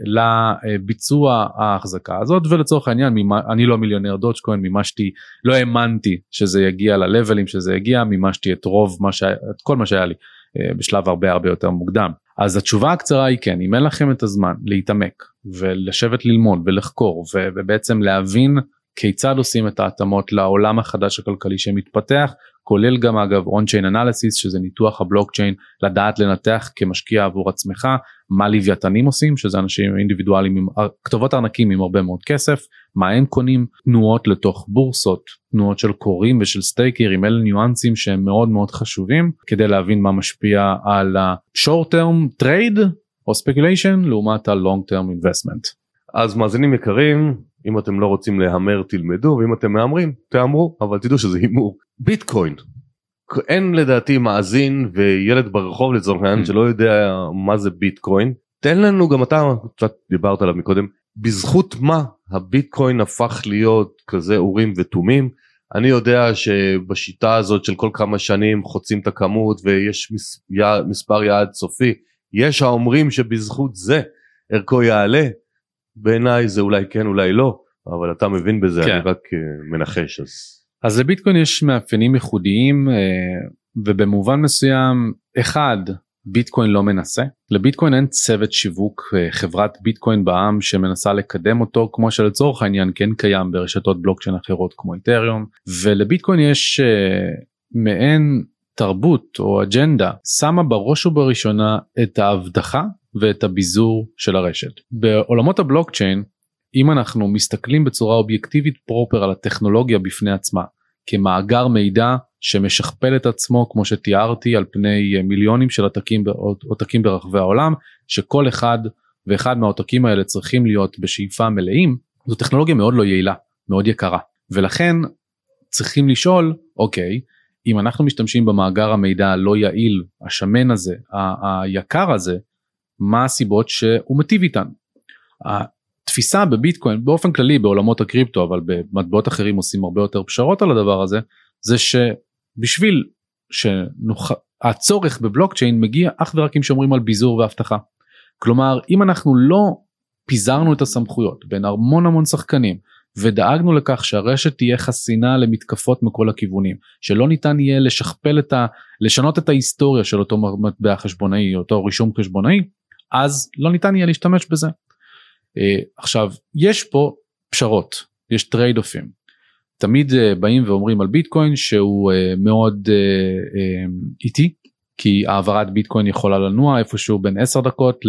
לביצוע ההחזקה הזאת ולצורך העניין ממה, אני לא מיליונר דודג'קוין מימשתי לא האמנתי שזה יגיע ל levels שזה יגיע מימשתי את רוב מה שהיה את כל מה שהיה לי אה, בשלב הרבה הרבה יותר מוקדם. אז התשובה הקצרה היא כן אם אין לכם את הזמן להתעמק ולשבת ללמוד ולחקור ובעצם להבין כיצד עושים את ההתאמות לעולם החדש הכלכלי שמתפתח כולל גם אגב on-chain analysis שזה ניתוח הבלוקצ'יין לדעת לנתח כמשקיע עבור עצמך מה לוויתנים עושים שזה אנשים אינדיבידואלים עם כתובות ארנקים עם הרבה מאוד כסף מה הם קונים תנועות לתוך בורסות תנועות של קוראים ושל סטייקרים אלה ניואנסים שהם מאוד מאוד חשובים כדי להבין מה משפיע על ה-short term trade או speculation לעומת ה-long term investment. אז מאזינים יקרים אם אתם לא רוצים להמר תלמדו ואם אתם מהמרים תהמרו אבל תדעו שזה הימור. ביטקוין. אין לדעתי מאזין וילד ברחוב לצורך העניין mm. שלא יודע מה זה ביטקוין. תן לנו גם אתה קצת דיברת עליו מקודם בזכות מה הביטקוין הפך להיות כזה אורים ותומים? אני יודע שבשיטה הזאת של כל כמה שנים חוצים את הכמות ויש מס, יעד, מספר יעד סופי. יש האומרים שבזכות זה ערכו יעלה בעיניי זה אולי כן אולי לא אבל אתה מבין בזה כן. אני רק uh, מנחש אז. אז לביטקוין יש מאפיינים ייחודיים uh, ובמובן מסוים אחד ביטקוין לא מנסה לביטקוין אין צוות שיווק uh, חברת ביטקוין בעם שמנסה לקדם אותו כמו שלצורך העניין כן קיים ברשתות בלוקצ'יין אחרות כמו איתריום ולביטקוין יש מעין תרבות או אג'נדה שמה בראש ובראשונה את ההבטחה ואת הביזור של הרשת. בעולמות הבלוקצ'יין אם אנחנו מסתכלים בצורה אובייקטיבית פרופר על הטכנולוגיה בפני עצמה כמאגר מידע שמשכפל את עצמו כמו שתיארתי על פני מיליונים של עותקים, עותקים ברחבי העולם שכל אחד ואחד מהעותקים האלה צריכים להיות בשאיפה מלאים זו טכנולוגיה מאוד לא יעילה מאוד יקרה ולכן צריכים לשאול אוקיי אם אנחנו משתמשים במאגר המידע הלא יעיל השמן הזה היקר הזה מה הסיבות שהוא מטיב איתן. התפיסה בביטקוין באופן כללי בעולמות הקריפטו אבל במטבעות אחרים עושים הרבה יותר פשרות על הדבר הזה זה שבשביל שהצורך בבלוקצ'יין מגיע אך ורק אם שומרים על ביזור ואבטחה. כלומר אם אנחנו לא פיזרנו את הסמכויות בין המון המון שחקנים ודאגנו לכך שהרשת תהיה חסינה למתקפות מכל הכיוונים שלא ניתן יהיה לשכפל את ה... לשנות את ההיסטוריה של אותו מטבע חשבונאי אותו רישום חשבונאי אז לא ניתן יהיה להשתמש בזה. אה, עכשיו יש פה פשרות יש trade-off ים תמיד אה, באים ואומרים על ביטקוין שהוא אה, מאוד איטי כי העברת ביטקוין יכולה לנוע איפשהו בין 10 דקות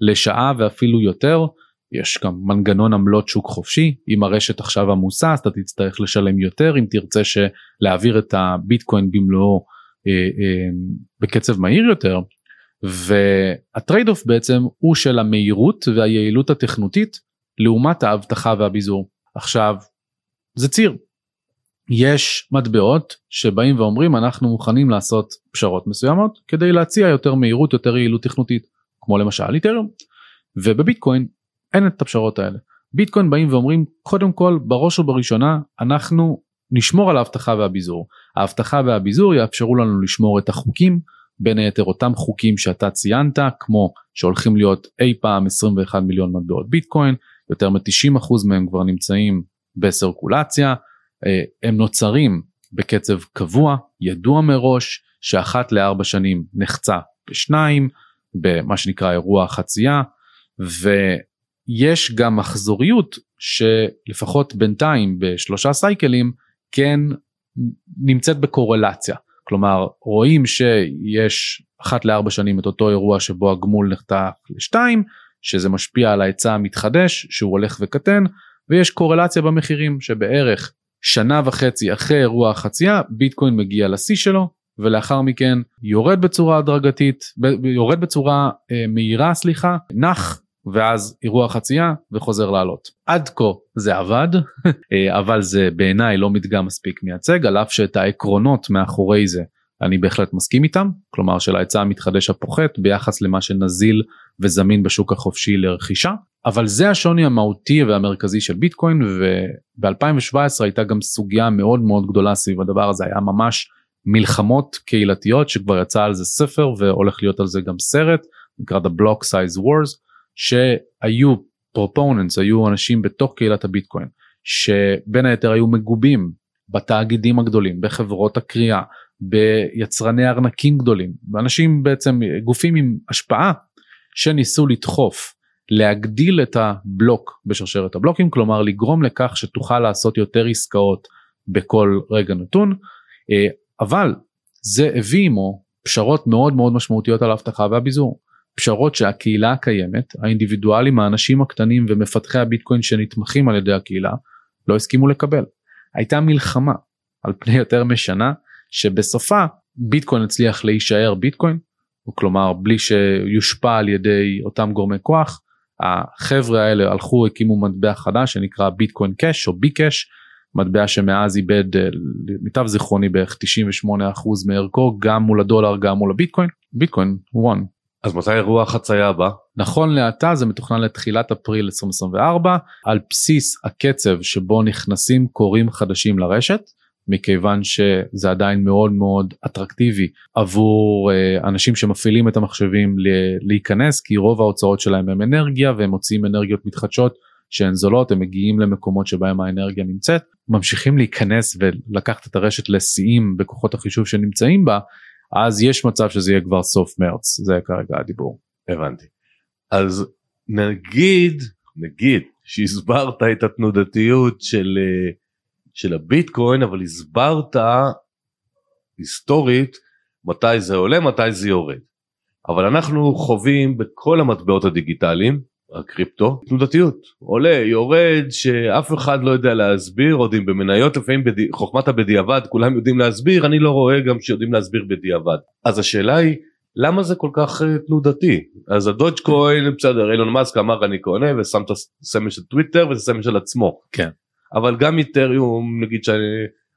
לשעה ואפילו יותר. יש גם מנגנון עמלות שוק חופשי אם הרשת עכשיו עמוסה אז אתה תצטרך לשלם יותר אם תרצה להעביר את הביטקוין במלואו אה, אה, בקצב מהיר יותר וה trade-off בעצם הוא של המהירות והיעילות התכנותית לעומת האבטחה והביזור. עכשיו זה ציר. יש מטבעות שבאים ואומרים אנחנו מוכנים לעשות פשרות מסוימות כדי להציע יותר מהירות יותר יעילות תכנותית כמו למשל איתריום ובביטקוין אין את הפשרות האלה. ביטקוין באים ואומרים קודם כל בראש ובראשונה אנחנו נשמור על האבטחה והביזור. האבטחה והביזור יאפשרו לנו לשמור את החוקים בין היתר אותם חוקים שאתה ציינת כמו שהולכים להיות אי פעם 21 מיליון מטבעות ביטקוין יותר מ-90% מהם כבר נמצאים בסרקולציה אה, הם נוצרים בקצב קבוע ידוע מראש שאחת לארבע שנים נחצה בשניים במה שנקרא אירוע חצייה ויש גם מחזוריות שלפחות בינתיים בשלושה סייקלים כן נמצאת בקורלציה כלומר רואים שיש אחת לארבע שנים את אותו אירוע שבו הגמול נחתך לשתיים שזה משפיע על ההיצע המתחדש שהוא הולך וקטן ויש קורלציה במחירים שבערך שנה וחצי אחרי אירוע החצייה ביטקוין מגיע לשיא שלו ולאחר מכן יורד בצורה הדרגתית יורד בצורה אה, מהירה סליחה נח ואז אירוע חצייה וחוזר לעלות. עד כה זה עבד אה, אבל זה בעיניי לא מדגם מספיק מייצג על אף שאת העקרונות מאחורי זה אני בהחלט מסכים איתם כלומר של ההיצע המתחדש הפוחת ביחס למה שנזיל וזמין בשוק החופשי לרכישה אבל זה השוני המהותי והמרכזי של ביטקוין וב-2017 הייתה גם סוגיה מאוד מאוד גדולה סביב הדבר הזה היה ממש מלחמות קהילתיות שכבר יצא על זה ספר והולך להיות על זה גם סרט נקרא The Block Size Wars שהיו פרופוננס היו אנשים בתוך קהילת הביטקוין שבין היתר היו מגובים בתאגידים הגדולים בחברות הקריאה ביצרני ארנקים גדולים ואנשים בעצם גופים עם השפעה שניסו לדחוף להגדיל את הבלוק בשרשרת הבלוקים כלומר לגרום לכך שתוכל לעשות יותר עסקאות בכל רגע נתון אה, אבל זה הביא עמו פשרות מאוד מאוד משמעותיות על האבטחה והביזור פשרות שהקהילה הקיימת האינדיבידואלים האנשים הקטנים ומפתחי הביטקוין שנתמכים על ידי הקהילה לא הסכימו לקבל. הייתה מלחמה על פני יותר משנה שבסופה ביטקוין הצליח להישאר ביטקוין כלומר בלי שיושפע על ידי אותם גורמי כוח החבר'ה האלה הלכו הקימו מטבע חדש שנקרא ביטקוין קאש או בי קאש מטבע שמאז איבד אה, למיטב זיכרוני בערך 98% מערכו גם מול הדולר גם מול הביטקוין ביטקוין וואן אז מתי אירוע החצייה הבא? נכון לעתה זה מתוכנן לתחילת אפריל 2024 על בסיס הקצב שבו נכנסים קוראים חדשים לרשת מכיוון שזה עדיין מאוד מאוד אטרקטיבי עבור uh, אנשים שמפעילים את המחשבים להיכנס כי רוב ההוצאות שלהם הם אנרגיה והם מוצאים אנרגיות מתחדשות שהן זולות הם מגיעים למקומות שבהם האנרגיה נמצאת ממשיכים להיכנס ולקחת את הרשת לשיאים בכוחות החישוב שנמצאים בה אז יש מצב שזה יהיה כבר סוף מרץ זה כרגע הדיבור. הבנתי. אז נגיד נגיד שהסברת את התנודתיות של אה, של הביטקוין אבל הסברת היסטורית מתי זה עולה מתי זה יורד. אבל אנחנו חווים בכל המטבעות הדיגיטליים הקריפטו. תנודתיות. עולה יורד שאף אחד לא יודע להסביר עוד אם במניות לפעמים בדי... חוכמת הבדיעבד כולם יודעים להסביר אני לא רואה גם שיודעים להסביר בדיעבד. אז השאלה היא למה זה כל כך uh, תנודתי? אז הדודג' קוין בסדר אילון מאסק אמר אני קונה ושם את הסמל של טוויטר ואת הסמל של עצמו. כן. אבל גם איתריום נגיד שאני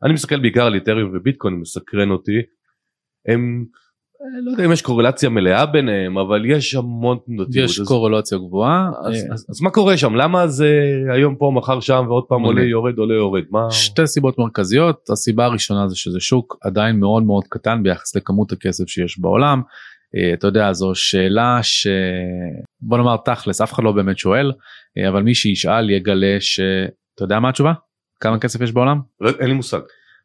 אני מסתכל בעיקר על איתריום וביטקוין מסקרן אותי. הם אה, לא יודע אם יש קורלציה מלאה ביניהם אבל יש המון תנודתיות. יש קורלציה גבוהה. אז, אז, אז, אז מה קורה שם למה זה היום פה מחר שם ועוד פעם עולה יורד עולה יורד מה שתי סיבות מרכזיות הסיבה הראשונה זה שזה שוק עדיין מאוד מאוד קטן ביחס לכמות הכסף שיש בעולם. אה, אתה יודע זו שאלה שבוא נאמר תכלס אף אחד לא באמת שואל אה, אבל מי שישאל יגלה שאתה יודע מה התשובה כמה כסף יש בעולם לא, אין לי מושג.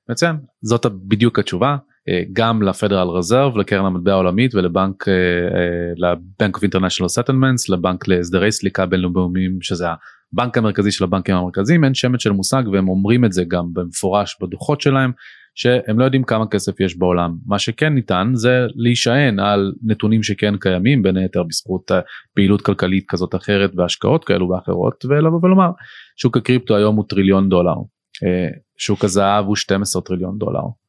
מצוין זאת בדיוק התשובה גם לפדרל רזרב לקרן המטבע העולמית ולבנק לבנק of international settlements לבנק להסדרי סליקה בינלאומיים שזה הבנק המרכזי של הבנקים המרכזיים אין שמץ של מושג והם אומרים את זה גם במפורש בדוחות שלהם שהם לא יודעים כמה כסף יש בעולם מה שכן ניתן זה להישען על נתונים שכן קיימים בין היתר בזכות פעילות כלכלית כזאת אחרת והשקעות כאלו ואחרות ולבוא ולומר שוק הקריפטו היום הוא טריליון דולר שוק הזהב הוא 12 טריליון דולר.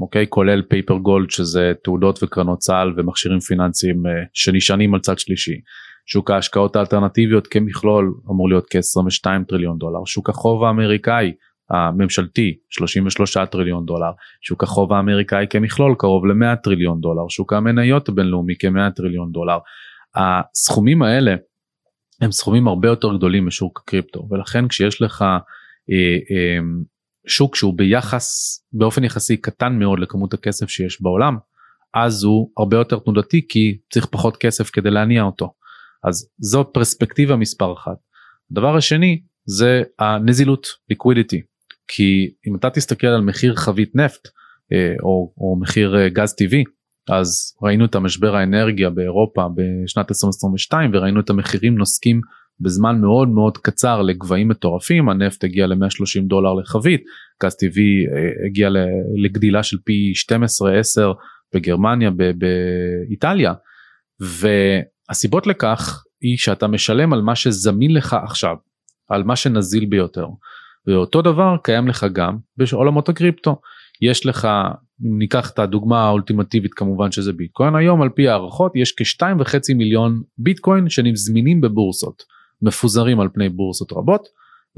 אוקיי? כולל paper gold שזה תעודות וקרנות סל ומכשירים פיננסיים שנשענים על צד שלישי. שוק ההשקעות האלטרנטיביות כמכלול אמור להיות כ-22 טריליון דולר. שוק החוב האמריקאי הממשלתי 33 טריליון דולר. שוק החוב האמריקאי כמכלול קרוב ל-100 טריליון דולר. שוק המניות הבינלאומי כ-100 טריליון דולר. הסכומים האלה הם סכומים הרבה יותר גדולים משוק הקריפטו. ולכן כשיש לך אה, אה, שוק שהוא ביחס באופן יחסי קטן מאוד לכמות הכסף שיש בעולם אז הוא הרבה יותר תנודתי כי צריך פחות כסף כדי להניע אותו. אז זאת פרספקטיבה מספר אחת. הדבר השני זה הנזילות liquidity כי אם אתה תסתכל על מחיר חבית נפט אה, או, או מחיר אה, גז טבעי אז ראינו את המשבר האנרגיה באירופה בשנת 2022 וראינו את המחירים נוסקים בזמן מאוד מאוד קצר לגבהים מטורפים הנפט הגיע ל-130 דולר לחבית גז טבעי אה, הגיע לגדילה של פי 12-10 בגרמניה באיטליה והסיבות לכך היא שאתה משלם על מה שזמין לך עכשיו על מה שנזיל ביותר. ואותו דבר קיים לך גם בעולמות הקריפטו. יש לך, ניקח את הדוגמה האולטימטיבית כמובן שזה ביטקוין, היום על פי הערכות יש כשתיים וחצי מיליון ביטקוין שנזמינים בבורסות, מפוזרים על פני בורסות רבות,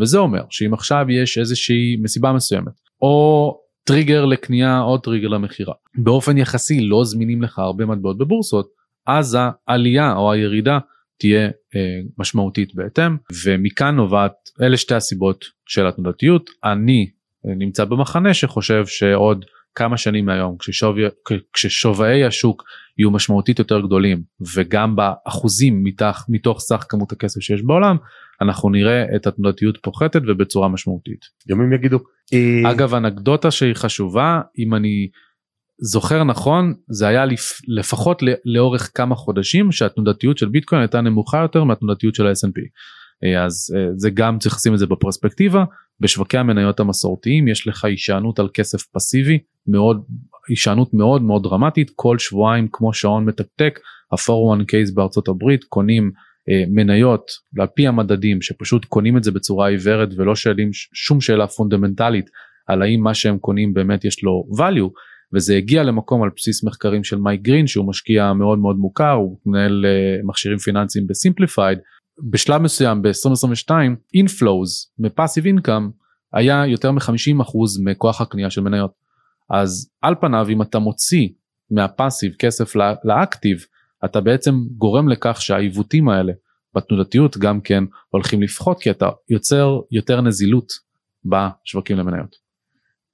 וזה אומר שאם עכשיו יש איזושהי מסיבה מסוימת, או טריגר לקנייה או טריגר למכירה, באופן יחסי לא זמינים לך הרבה מטבעות בבורסות, אז העלייה או הירידה תהיה אה, משמעותית בהתאם ומכאן נובעת אלה שתי הסיבות של התנודתיות. אני אה, נמצא במחנה שחושב שעוד כמה שנים מהיום כששווי, השוק יהיו משמעותית יותר גדולים וגם באחוזים מתח, מתוך סך כמות הכסף שיש בעולם אנחנו נראה את התנודתיות פוחתת ובצורה משמעותית. ימים יגידו. אה, אגב אנקדוטה שהיא חשובה אם אני זוכר נכון זה היה לפ... לפחות לאורך כמה חודשים שהתנודתיות של ביטקוין הייתה נמוכה יותר מהתנודתיות של ה-S&P. אה, אז אה, זה גם צריך לשים את זה בפרספקטיבה בשווקי המניות המסורתיים יש לך הישענות על כסף פסיבי מאוד הישענות מאוד מאוד דרמטית. כל שבועיים כמו שעון מתקתק ה-401Ks בארצות הברית קונים אה, מניות על פי המדדים שפשוט קונים את זה בצורה עיוורת ולא שואלים שום שאלה פונדמנטלית על האם מה שהם קונים באמת יש לו value. וזה הגיע למקום על בסיס מחקרים של מייק גרין שהוא משקיע מאוד מאוד מוכר הוא מנהל אה, מכשירים פיננסיים ב Simplify בשלב מסוים ב-2022 inflows מפאסיב אינקאם היה יותר מ-50% מכוח הקנייה של מניות. אז על פניו אם אתה מוציא מהפאסיב כסף לאקטיב אתה בעצם גורם לכך שהעיוותים האלה בתנודתיות גם כן הולכים לפחות כי אתה יוצר יותר נזילות בשווקים למניות.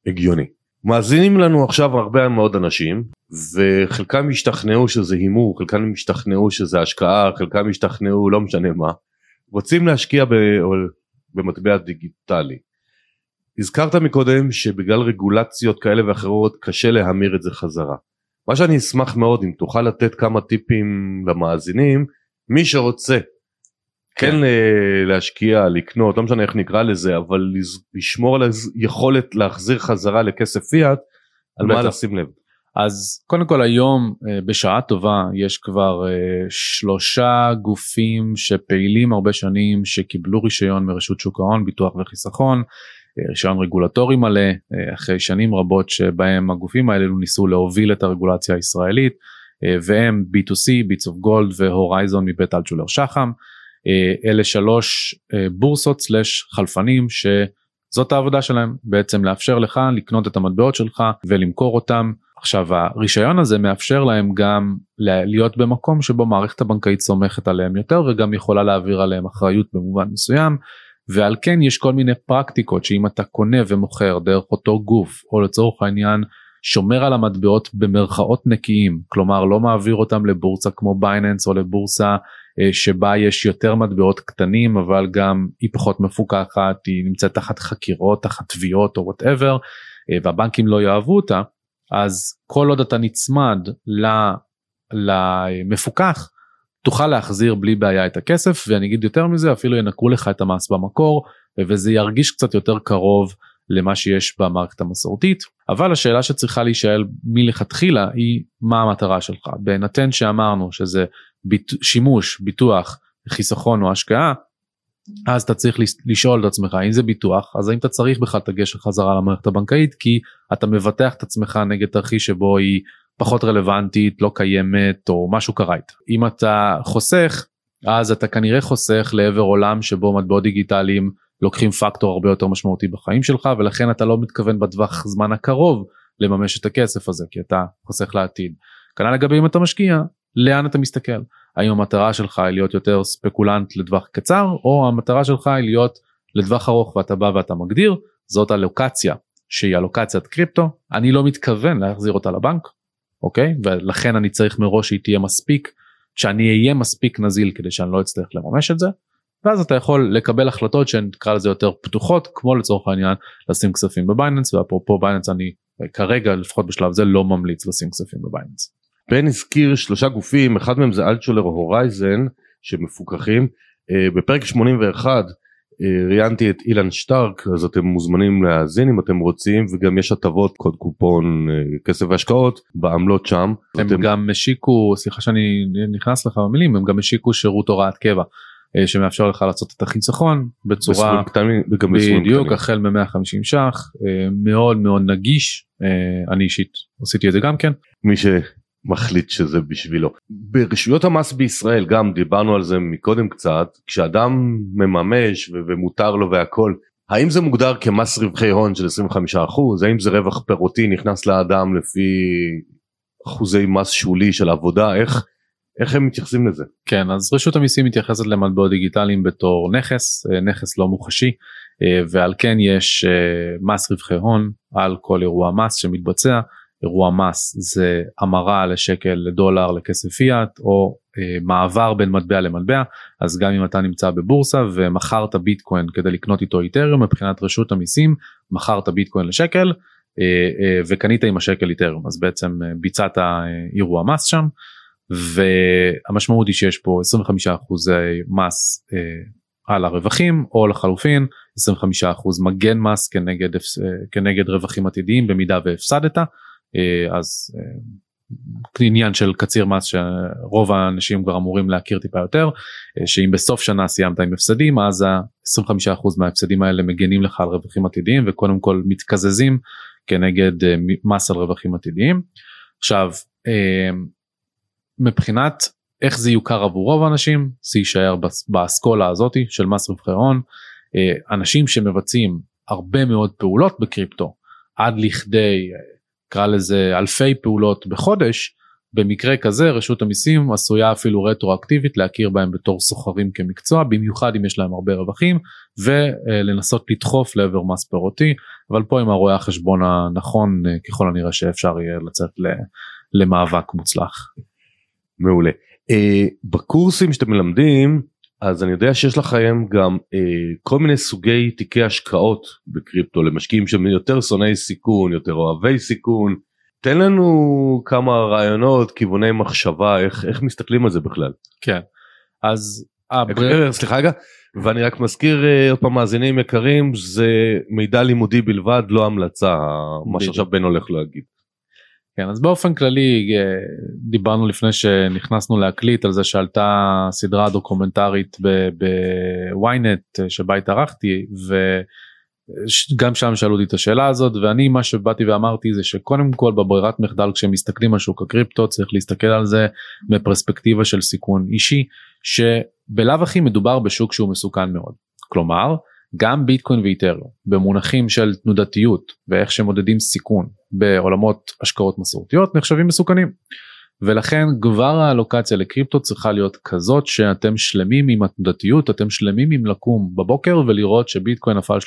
הגיוני. מאזינים לנו עכשיו הרבה מאוד אנשים וחלקם השתכנעו שזה הימור חלקם השתכנעו שזה השקעה חלקם השתכנעו לא משנה מה רוצים להשקיע במטבע דיגיטלי. הזכרת מקודם שבגלל רגולציות כאלה ואחרות קשה להמיר את זה חזרה. מה שאני אשמח מאוד אם תוכל לתת כמה טיפים למאזינים מי שרוצה כן, כן להשקיע לקנות לא משנה איך נקרא לזה אבל לשמור על היכולת להחזיר חזרה לכסף פיאט על מה לשים לב. אז קודם כל היום אה, בשעה טובה יש כבר אה, שלושה גופים שפעילים הרבה שנים שקיבלו רישיון מרשות שוק ההון ביטוח וחיסכון אה, רישיון רגולטורי מלא אחרי שנים רבות שבהם הגופים האלו ניסו להוביל את הרגולציה הישראלית והם Bit2C, Bits of Gold ו Horizon מבית אלטשולר שחם. אה, אלה שלוש אה, בורסות slash חלפנים שזאת העבודה שלהם בעצם לאפשר לך לקנות את המטבעות שלך ולמכור אותם. עכשיו הרישיון הזה מאפשר להם גם להיות במקום שבו מערכת הבנקאית סומכת עליהם יותר וגם יכולה להעביר עליהם אחריות במובן מסוים ועל כן יש כל מיני פרקטיקות שאם אתה קונה ומוכר דרך אותו גוף או לצורך העניין שומר על המטבעות במרכאות נקיים כלומר לא מעביר אותם לבורסה כמו Binance או לבורסה שבה יש יותר מטבעות קטנים אבל גם היא פחות מפוקחת היא נמצאת תחת חקירות תחת תביעות או whatever אה, והבנקים לא יאהבו אותה אז כל עוד אתה נצמד למפוקח תוכל להחזיר בלי בעיה את הכסף ואני אגיד יותר מזה אפילו ינקו לך את המס במקור וזה ירגיש קצת יותר קרוב למה שיש במערכת המסורתית. אבל השאלה שצריכה להישאל מלכתחילה היא מה המטרה שלך? בהינתן שאמרנו שזה ביט... שימוש ביטוח חיסכון או השקעה אז אתה צריך לשאול את עצמך אם זה ביטוח? אז האם אתה צריך בכלל לגשת חזרה למערכת הבנקאית? כי אתה מבטח את עצמך נגד תרחיש שבו היא פחות רלוונטית לא קיימת או משהו קרה איתה. אם אתה חוסך אז אתה כנראה חוסך לעבר עולם שבו מטבעות דיגיטליים לוקחים פקטור הרבה יותר משמעותי בחיים שלך ולכן אתה לא מתכוון בטווח זמן הקרוב לממש את הכסף הזה כי אתה חוסך לעתיד. כנ"ל לגבי אם אתה משקיע לאן אתה מסתכל? האם המטרה שלך היא להיות יותר ספקולנט לטווח קצר או המטרה שלך היא להיות לטווח ארוך ואתה בא ואתה מגדיר? זאת הלוקציה שהיא הלוקציית קריפטו. אני לא מתכוון להחזיר אותה לבנק אוקיי? ולכן אני צריך מראש שהיא תהיה מספיק שאני אהיה מספיק נזיל כדי שאני לא אצטרך לממש את זה. ואז אתה יכול לקבל החלטות שנקרא לזה יותר פתוחות כמו לצורך העניין לשים כספים בבייננס ואפרופו בייננס אני כרגע לפחות בשלב זה לא ממליץ לשים כספים בבייננס. בן הזכיר שלושה גופים אחד מהם זה אלטשולר הורייזן שמפוקחים uh, בפרק 81 uh, אה, ראיינתי את אילן שטרק אז אתם מוזמנים להאזין אם אתם רוצים וגם יש הטבות קוד קופון uh, כסף והשקעות בעמלות שם. הם אתם... גם השיקו סליחה שאני נכנס לך במילים הם גם השיקו שירות הוראת קבע שמאפשר לך לעשות את החיסכון בצורה קטנים, בדיוק החל מ-150 ש"ח מאוד מאוד נגיש אני אישית עשיתי את זה גם כן. מי. מחליט שזה בשבילו. ברשויות המס בישראל גם דיברנו על זה מקודם קצת כשאדם מממש ומותר לו והכל האם זה מוגדר כמס רווחי הון של 25% האם זה רווח פירותי נכנס לאדם לפי אחוזי מס שולי של עבודה איך איך הם מתייחסים לזה? כן אז רשות המיסים מתייחסת למטבעות דיגיטליים בתור נכס אה, נכס לא מוחשי אה, ועל כן יש אה, מס רווחי הון על כל אירוע מס שמתבצע אירוע מס זה המרה לשקל לדולר לכסף פיאט או אה, מעבר בין מטבע למטבע. אז גם אם אתה נמצא בבורסה ומכרת ביטקוין כדי לקנות איתו איתריום מבחינת רשות המיסים מכרת ביטקוין לשקל אה, אה, וקנית עם השקל איתריום. אז בעצם אה, ביצעת אה, אירוע מס שם. והמשמעות היא שיש פה 25% מס אה, על הרווחים או לחלופין 25% מגן מס כנגד, אה, כנגד רווחים עתידיים במידה והפסדת. אה, אז אה, עניין של קציר מס שרוב האנשים כבר אמורים להכיר טיפה יותר אה, שאם בסוף שנה סיימת עם הפסדים אז ה-25% מההפסדים האלה מגנים לך על רווחים עתידיים וקודם כל מתקזזים כנגד מס על רווחים עתידיים. עכשיו מבחינת איך זה יוכר עבור רוב האנשים זה יישאר באסכולה הזאתי של מס רווחי הון אנשים שמבצעים הרבה מאוד פעולות בקריפטו עד לכדי נקרא לזה אלפי פעולות בחודש במקרה כזה רשות המיסים עשויה אפילו רטרואקטיבית להכיר בהם בתור סוחרים כמקצוע במיוחד אם יש להם הרבה רווחים ולנסות לדחוף לעבר מס פירותי אבל פה עם הרואה החשבון הנכון ככל הנראה שאפשר יהיה לצאת למאבק מוצלח. מעולה. Uh, בקורסים שאתם מלמדים אז אני יודע שיש לכם גם uh, כל מיני סוגי תיקי השקעות בקריפטו למשקיעים שהם יותר שונאי סיכון יותר אוהבי סיכון תן לנו כמה רעיונות כיווני מחשבה איך איך מסתכלים על זה בכלל. כן אז הבר... סליחה רגע ואני רק מזכיר עוד פעם מאזינים יקרים זה מידע לימודי בלבד לא המלצה מה שעכשיו בן הולך להגיד. כן אז באופן כללי אה, דיברנו לפני שנכנסנו להקליט על זה שעלתה סדרה דוקומנטרית בוויינט אה, שבה התארחתי וגם שם שאלו אותי את השאלה הזאת ואני מה שבאתי ואמרתי זה שקודם כל בברירת מחדל כשמסתכלים על שוק הקריפטו צריך להסתכל על זה בפרספקטיבה של סיכון אישי שבלאו הכי מדובר בשוק שהוא מסוכן מאוד. כלומר גם ביטקוין ואיתריום במונחים של תנודתיות ואיך שמודדים סיכון בעולמות השקעות מסורתיות נחשבים מסוכנים. ולכן כבר האלוקציה לקריפטו צריכה להיות כזאת שאתם שלמים עם התנודתיות אתם שלמים עם לקום בבוקר ולראות שביטקוין נפל 30%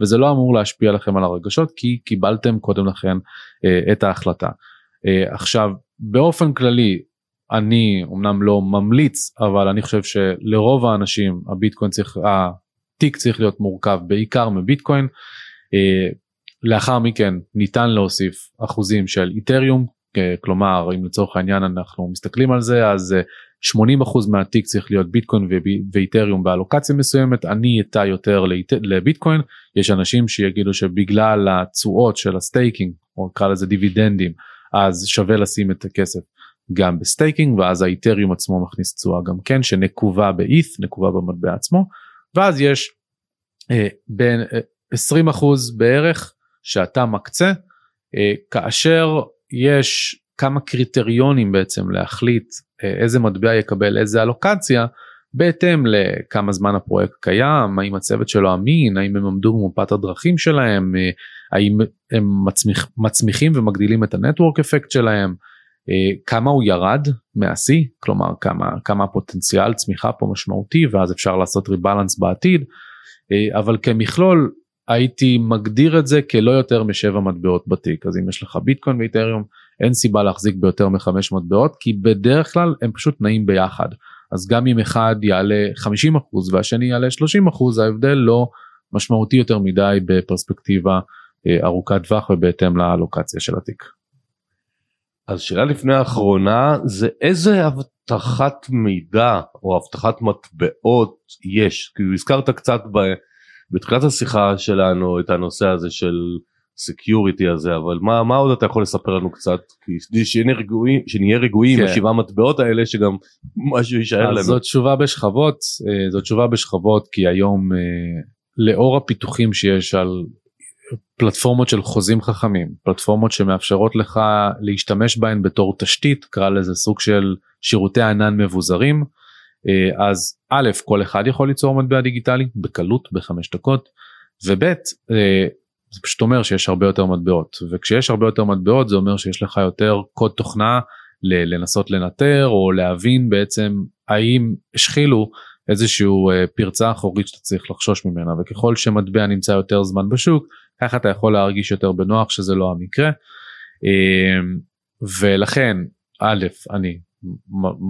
וזה לא אמור להשפיע לכם על הרגשות כי קיבלתם קודם לכן אה, את ההחלטה. אה, עכשיו באופן כללי אני אמנם לא ממליץ אבל אני חושב שלרוב האנשים הביטקוין צריך התיק צריך להיות מורכב בעיקר מביטקוין. אה, לאחר מכן ניתן להוסיף אחוזים של איתריום כלומר אם לצורך העניין אנחנו מסתכלים על זה אז 80% מהתיק צריך להיות ביטקוין ואיתריום באלוקציה מסוימת. אני אטע יותר לביטקוין. יש אנשים שיגידו שבגלל התשואות של ה staking או נקרא לזה דיבידנדים אז שווה לשים את הכסף גם ב staking ואז ה Ethereum עצמו מכניס תשואה גם כן שנקובה ב ETH נקובה במטבע עצמו ואז יש אה, בין אה, 20% בערך שאתה מקצה אה, כאשר יש כמה קריטריונים בעצם להחליט אה, איזה מטבע יקבל איזה אלוקציה בהתאם לכמה זמן הפרויקט קיים, האם הצוות שלו אמין, האם הם עמדו במפת הדרכים שלהם, אה, האם הם מצמיח, מצמיחים ומגדילים את הנטוורק אפקט שלהם, כמה הוא ירד מהשיא, כלומר כמה, כמה הפוטנציאל צמיחה פה משמעותי ואז אפשר לעשות ריבלנס בעתיד, אבל כמכלול הייתי מגדיר את זה כלא יותר משבע מטבעות בתיק. אז אם יש לך ביטקוין ואיתריום אין סיבה להחזיק ביותר מחמש מטבעות כי בדרך כלל הם פשוט נעים ביחד. אז גם אם אחד יעלה 50% והשני יעלה 30% ההבדל לא משמעותי יותר מדי בפרספקטיבה אה, ארוכת טווח ובהתאם לאלוקציה של התיק. אז שאלה לפני האחרונה זה איזה אבטחת מידע או אבטחת מטבעות יש כי הזכרת קצת ב... בתחילת השיחה שלנו את הנושא הזה של security הזה אבל מה מה עוד אתה יכול לספר לנו קצת כי שנהיה רגועים שנהיה רגועים כן. השבעה מטבעות האלה שגם משהו יישאר לנו. זאת תשובה בשכבות אה, זאת תשובה בשכבות כי היום אה, לאור הפיתוחים שיש על פלטפורמות של חוזים חכמים פלטפורמות שמאפשרות לך להשתמש בהן בתור תשתית קרא לזה סוג של שירותי ענן מבוזרים. אה, אז א' כל אחד יכול ליצור מטבע דיגיטלי בקלות בחמש דקות וב' אה, זה פשוט אומר שיש הרבה יותר מטבעות וכשיש הרבה יותר מטבעות זה אומר שיש לך יותר קוד תוכנה לנסות לנטר או להבין בעצם האם השחילו איזשהו אה, פרצה אחורית שאתה צריך לחשוש ממנה וככל שמטבע נמצא יותר זמן בשוק ככה אתה יכול להרגיש יותר בנוח שזה לא המקרה. ולכן א' אני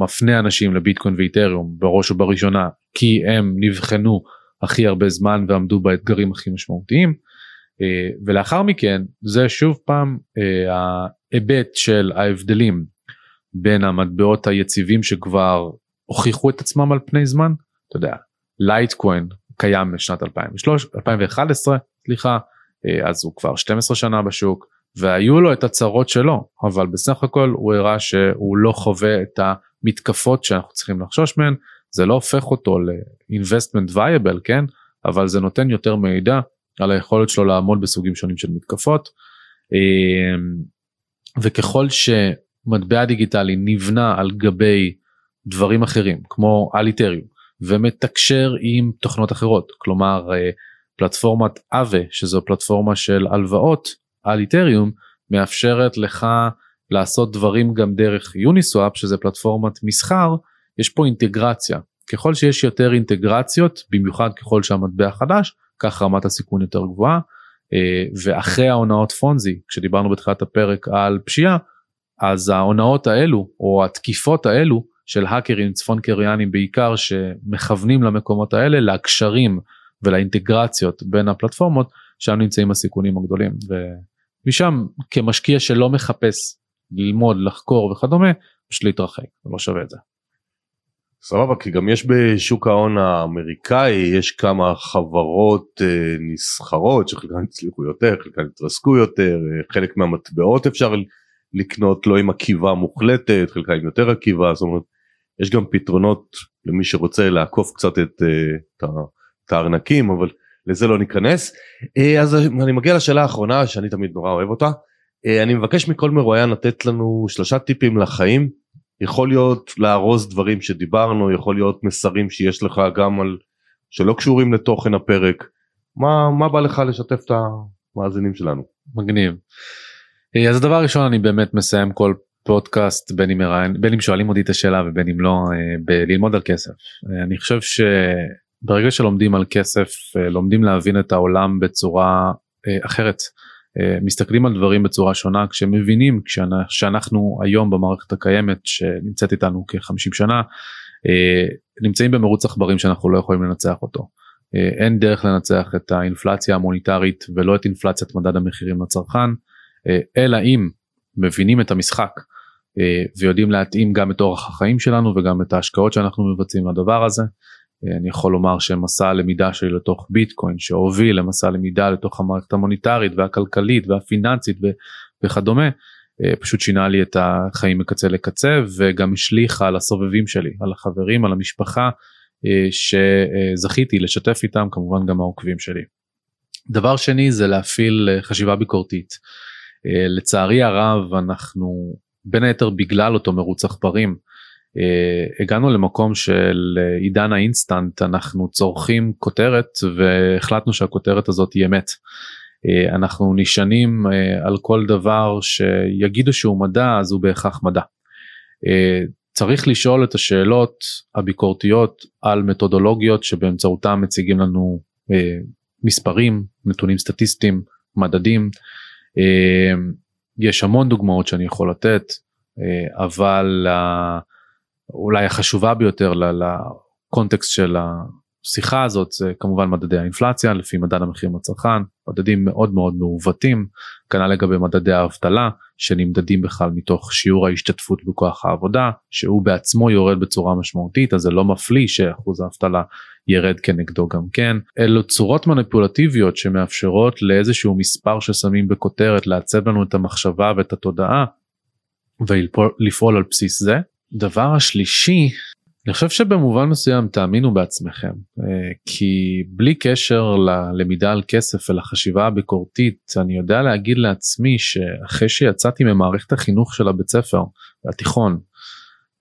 מפנה אנשים לביטקוין ואיתריום בראש ובראשונה כי הם נבחנו הכי הרבה זמן ועמדו באתגרים הכי משמעותיים. אה, ולאחר מכן זה שוב פעם אה, ההיבט של ההבדלים בין המטבעות היציבים שכבר הוכיחו את עצמם על פני זמן. אתה יודע לייטקוין קיים משנת 2011 סליחה אז הוא כבר 12 שנה בשוק והיו לו את הצרות שלו אבל בסך הכל הוא הראה שהוא לא חווה את המתקפות שאנחנו צריכים לחשוש מהן. זה לא הופך אותו ל-investment viable כן? אבל זה נותן יותר מידע על היכולת שלו לעמוד בסוגים שונים של מתקפות. אמ, וככל שמטבע דיגיטלי נבנה על גבי דברים אחרים כמו אליטריום ומתקשר עם תוכנות אחרות כלומר אה, פלטפורמת אבה שזו פלטפורמה של הלוואות על איתריום מאפשרת לך לעשות דברים גם דרך יוניסוואפ שזה פלטפורמת מסחר יש פה אינטגרציה. ככל שיש יותר אינטגרציות במיוחד ככל שהמטבע חדש כך רמת הסיכון יותר גבוהה אה, ואחרי ההונאות פונזי כשדיברנו בתחילת הפרק על פשיעה אז ההונאות האלו או התקיפות האלו של האקרים צפון קריאנים בעיקר שמכוונים למקומות האלה לקשרים ולאינטגרציות בין הפלטפורמות שם נמצאים הסיכונים הגדולים. משם כמשקיע שלא מחפש ללמוד לחקור וכדומה פשוט להתרחק לא שווה את זה. סבבה כי גם יש בשוק ההון האמריקאי יש כמה חברות אה, נסחרות שחלקן הצליחו יותר חלקן התרסקו יותר אה, חלק מהמטבעות אפשר לקנות לא עם עקיבה מוחלטת חלקה עם יותר עקיבה זאת אומרת יש גם פתרונות למי שרוצה לעקוף קצת את, אה, את הארנקים אבל לזה לא ניכנס. אה, אז אני מגיע לשאלה האחרונה שאני תמיד נורא אוהב אותה. אה, אני מבקש מכל מרואיין לתת לנו שלושה טיפים לחיים. יכול להיות לארוז דברים שדיברנו, יכול להיות מסרים שיש לך גם על שלא קשורים לתוכן הפרק. מה, מה בא לך לשתף את המאזינים שלנו? מגניב. אה, אז הדבר הראשון אני באמת מסיים כל פודקאסט בין אם מראיין בין אם שואלים אותי את השאלה ובין אם לא בללמוד על כסף. אני חושב ש... ברגע שלומדים על כסף אה, לומדים להבין את העולם בצורה אה, אחרת אה, מסתכלים על דברים בצורה שונה כשמבינים שאנחנו היום במערכת הקיימת שנמצאת איתנו כ-50 שנה נמצאים במרוץ עכברים שאנחנו לא יכולים לנצח אותו אין דרך לנצח את האינפלציה המוניטרית ולא את אינפלציית מדד המחירים לצרכן, אלא אם מבינים את המשחק ויודעים להתאים גם את אורח החיים שלנו וגם את ההשקעות שאנחנו מבצעים לדבר הזה. אני יכול לומר שמסע הלמידה שלי לתוך ביטקוין שהוביל למסע למידה לתוך המערכת המוניטרית והכלכלית והפיננסית וכדומה פשוט שינה לי את החיים מקצה לקצה וגם השליך על הסובבים שלי על החברים על המשפחה שזכיתי לשתף איתם כמובן גם העוקבים שלי. דבר שני זה להפעיל חשיבה ביקורתית. לצערי הרב אנחנו בין היתר בגלל אותו מרוץ עכברים הגענו למקום של uh, עידן האינסטנט אנחנו צורכים כותרת והחלטנו שהכותרת הזאת היא אמת. Uh, אנחנו נשענים על כל דבר שיגידו שהוא מדע אז הוא בהכרח מדע. צריך לשאול את השאלות הביקורתיות על מתודולוגיות שבאמצעותם מציגים לנו מספרים נתונים סטטיסטיים מדדים. יש המון דוגמאות שאני יכול לתת אבל אולי החשובה ביותר לקונטקסט של השיחה הזאת זה כמובן מדדי האינפלציה לפי מדד המחירים לצרכן מדדים מאוד מאוד מעוותים כנ"ל לגבי מדדי האבטלה שנמדדים בכלל מתוך שיעור ההשתתפות בכוח העבודה שהוא בעצמו יורד בצורה משמעותית אז זה לא מפליא שאחוז האבטלה ירד כנגדו גם כן. אלו צורות מניפולטיביות שמאפשרות לאיזשהו מספר ששמים בכותרת לעצב לנו את המחשבה ואת התודעה ולפעול על בסיס זה דבר השלישי אני חושב שבמובן מסוים תאמינו בעצמכם אה, כי בלי קשר ללמידה על כסף ולחשיבה הביקורתית אני יודע להגיד לעצמי שאחרי שיצאתי ממערכת החינוך של הבית ספר התיכון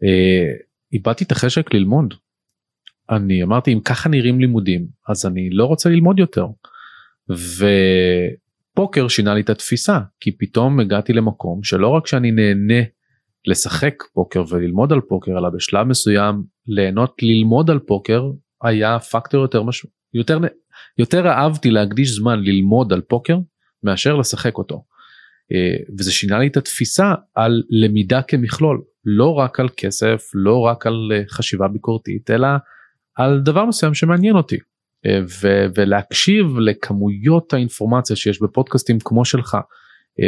אה, איבדתי את החשק ללמוד. אני אמרתי אם ככה נראים לימודים אז אני לא רוצה ללמוד יותר. ופוקר שינה לי את התפיסה כי פתאום הגעתי למקום שלא רק שאני נהנה לשחק פוקר וללמוד על פוקר אלא בשלב מסוים ליהנות ללמוד על פוקר היה פקטור יותר משהו יותר יותר אהבתי להקדיש זמן ללמוד על פוקר מאשר לשחק אותו. אה, וזה שינה לי את התפיסה על למידה כמכלול לא רק על כסף לא רק על אה, חשיבה ביקורתית אלא על דבר מסוים שמעניין אותי. אה, ו- ולהקשיב לכמויות האינפורמציה שיש בפודקאסטים כמו שלך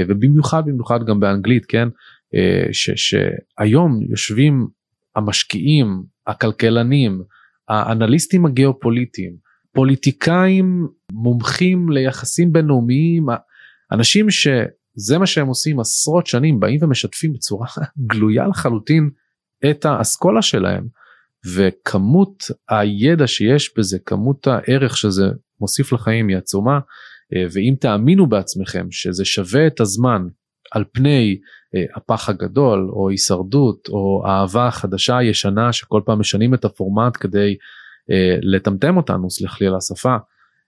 ובמיוחד במיוחד גם באנגלית כן אה, שהיום יושבים המשקיעים, הכלכלנים, האנליסטים הגיאופוליטיים, פוליטיקאים מומחים ליחסים בינלאומיים, אנשים שזה מה שהם עושים עשרות שנים באים ומשתפים בצורה גלויה לחלוטין את האסכולה שלהם וכמות הידע שיש בזה כמות הערך שזה מוסיף לחיים היא עצומה אה, ואם תאמינו בעצמכם שזה שווה את הזמן על פני אה, הפח הגדול או הישרדות או אהבה חדשה ישנה שכל פעם משנים את הפורמט כדי אה, לטמטם אותנו סלח לי על השפה.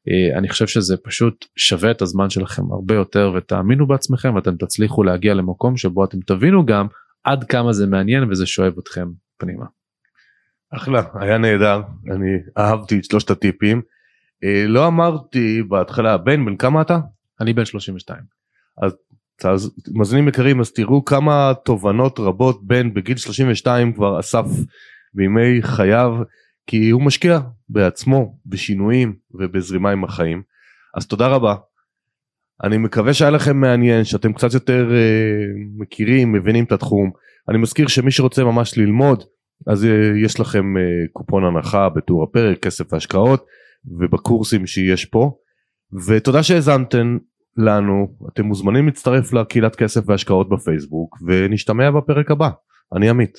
אה, אני חושב שזה פשוט שווה את הזמן שלכם הרבה יותר ותאמינו בעצמכם ואתם תצליחו להגיע למקום שבו אתם תבינו גם עד כמה זה מעניין וזה שואב אתכם פנימה. אחלה היה נהדר אני אהבתי את שלושת הטיפים. לא אמרתי בהתחלה בן בן כמה אתה? אני בן 32. אז אז מאזינים יקרים אז תראו כמה תובנות רבות בן בגיל 32 כבר אסף בימי חייו כי הוא משקיע בעצמו בשינויים ובזרימה עם החיים. אז תודה רבה. אני מקווה שהיה לכם מעניין שאתם קצת יותר uh, מכירים מבינים את התחום. אני מזכיר שמי שרוצה ממש ללמוד אז uh, יש לכם uh, קופון הנחה בטור הפרק כסף והשקעות ובקורסים שיש פה. ותודה שהאזנתם לנו אתם מוזמנים להצטרף לקהילת כסף והשקעות בפייסבוק ונשתמע בפרק הבא אני עמית.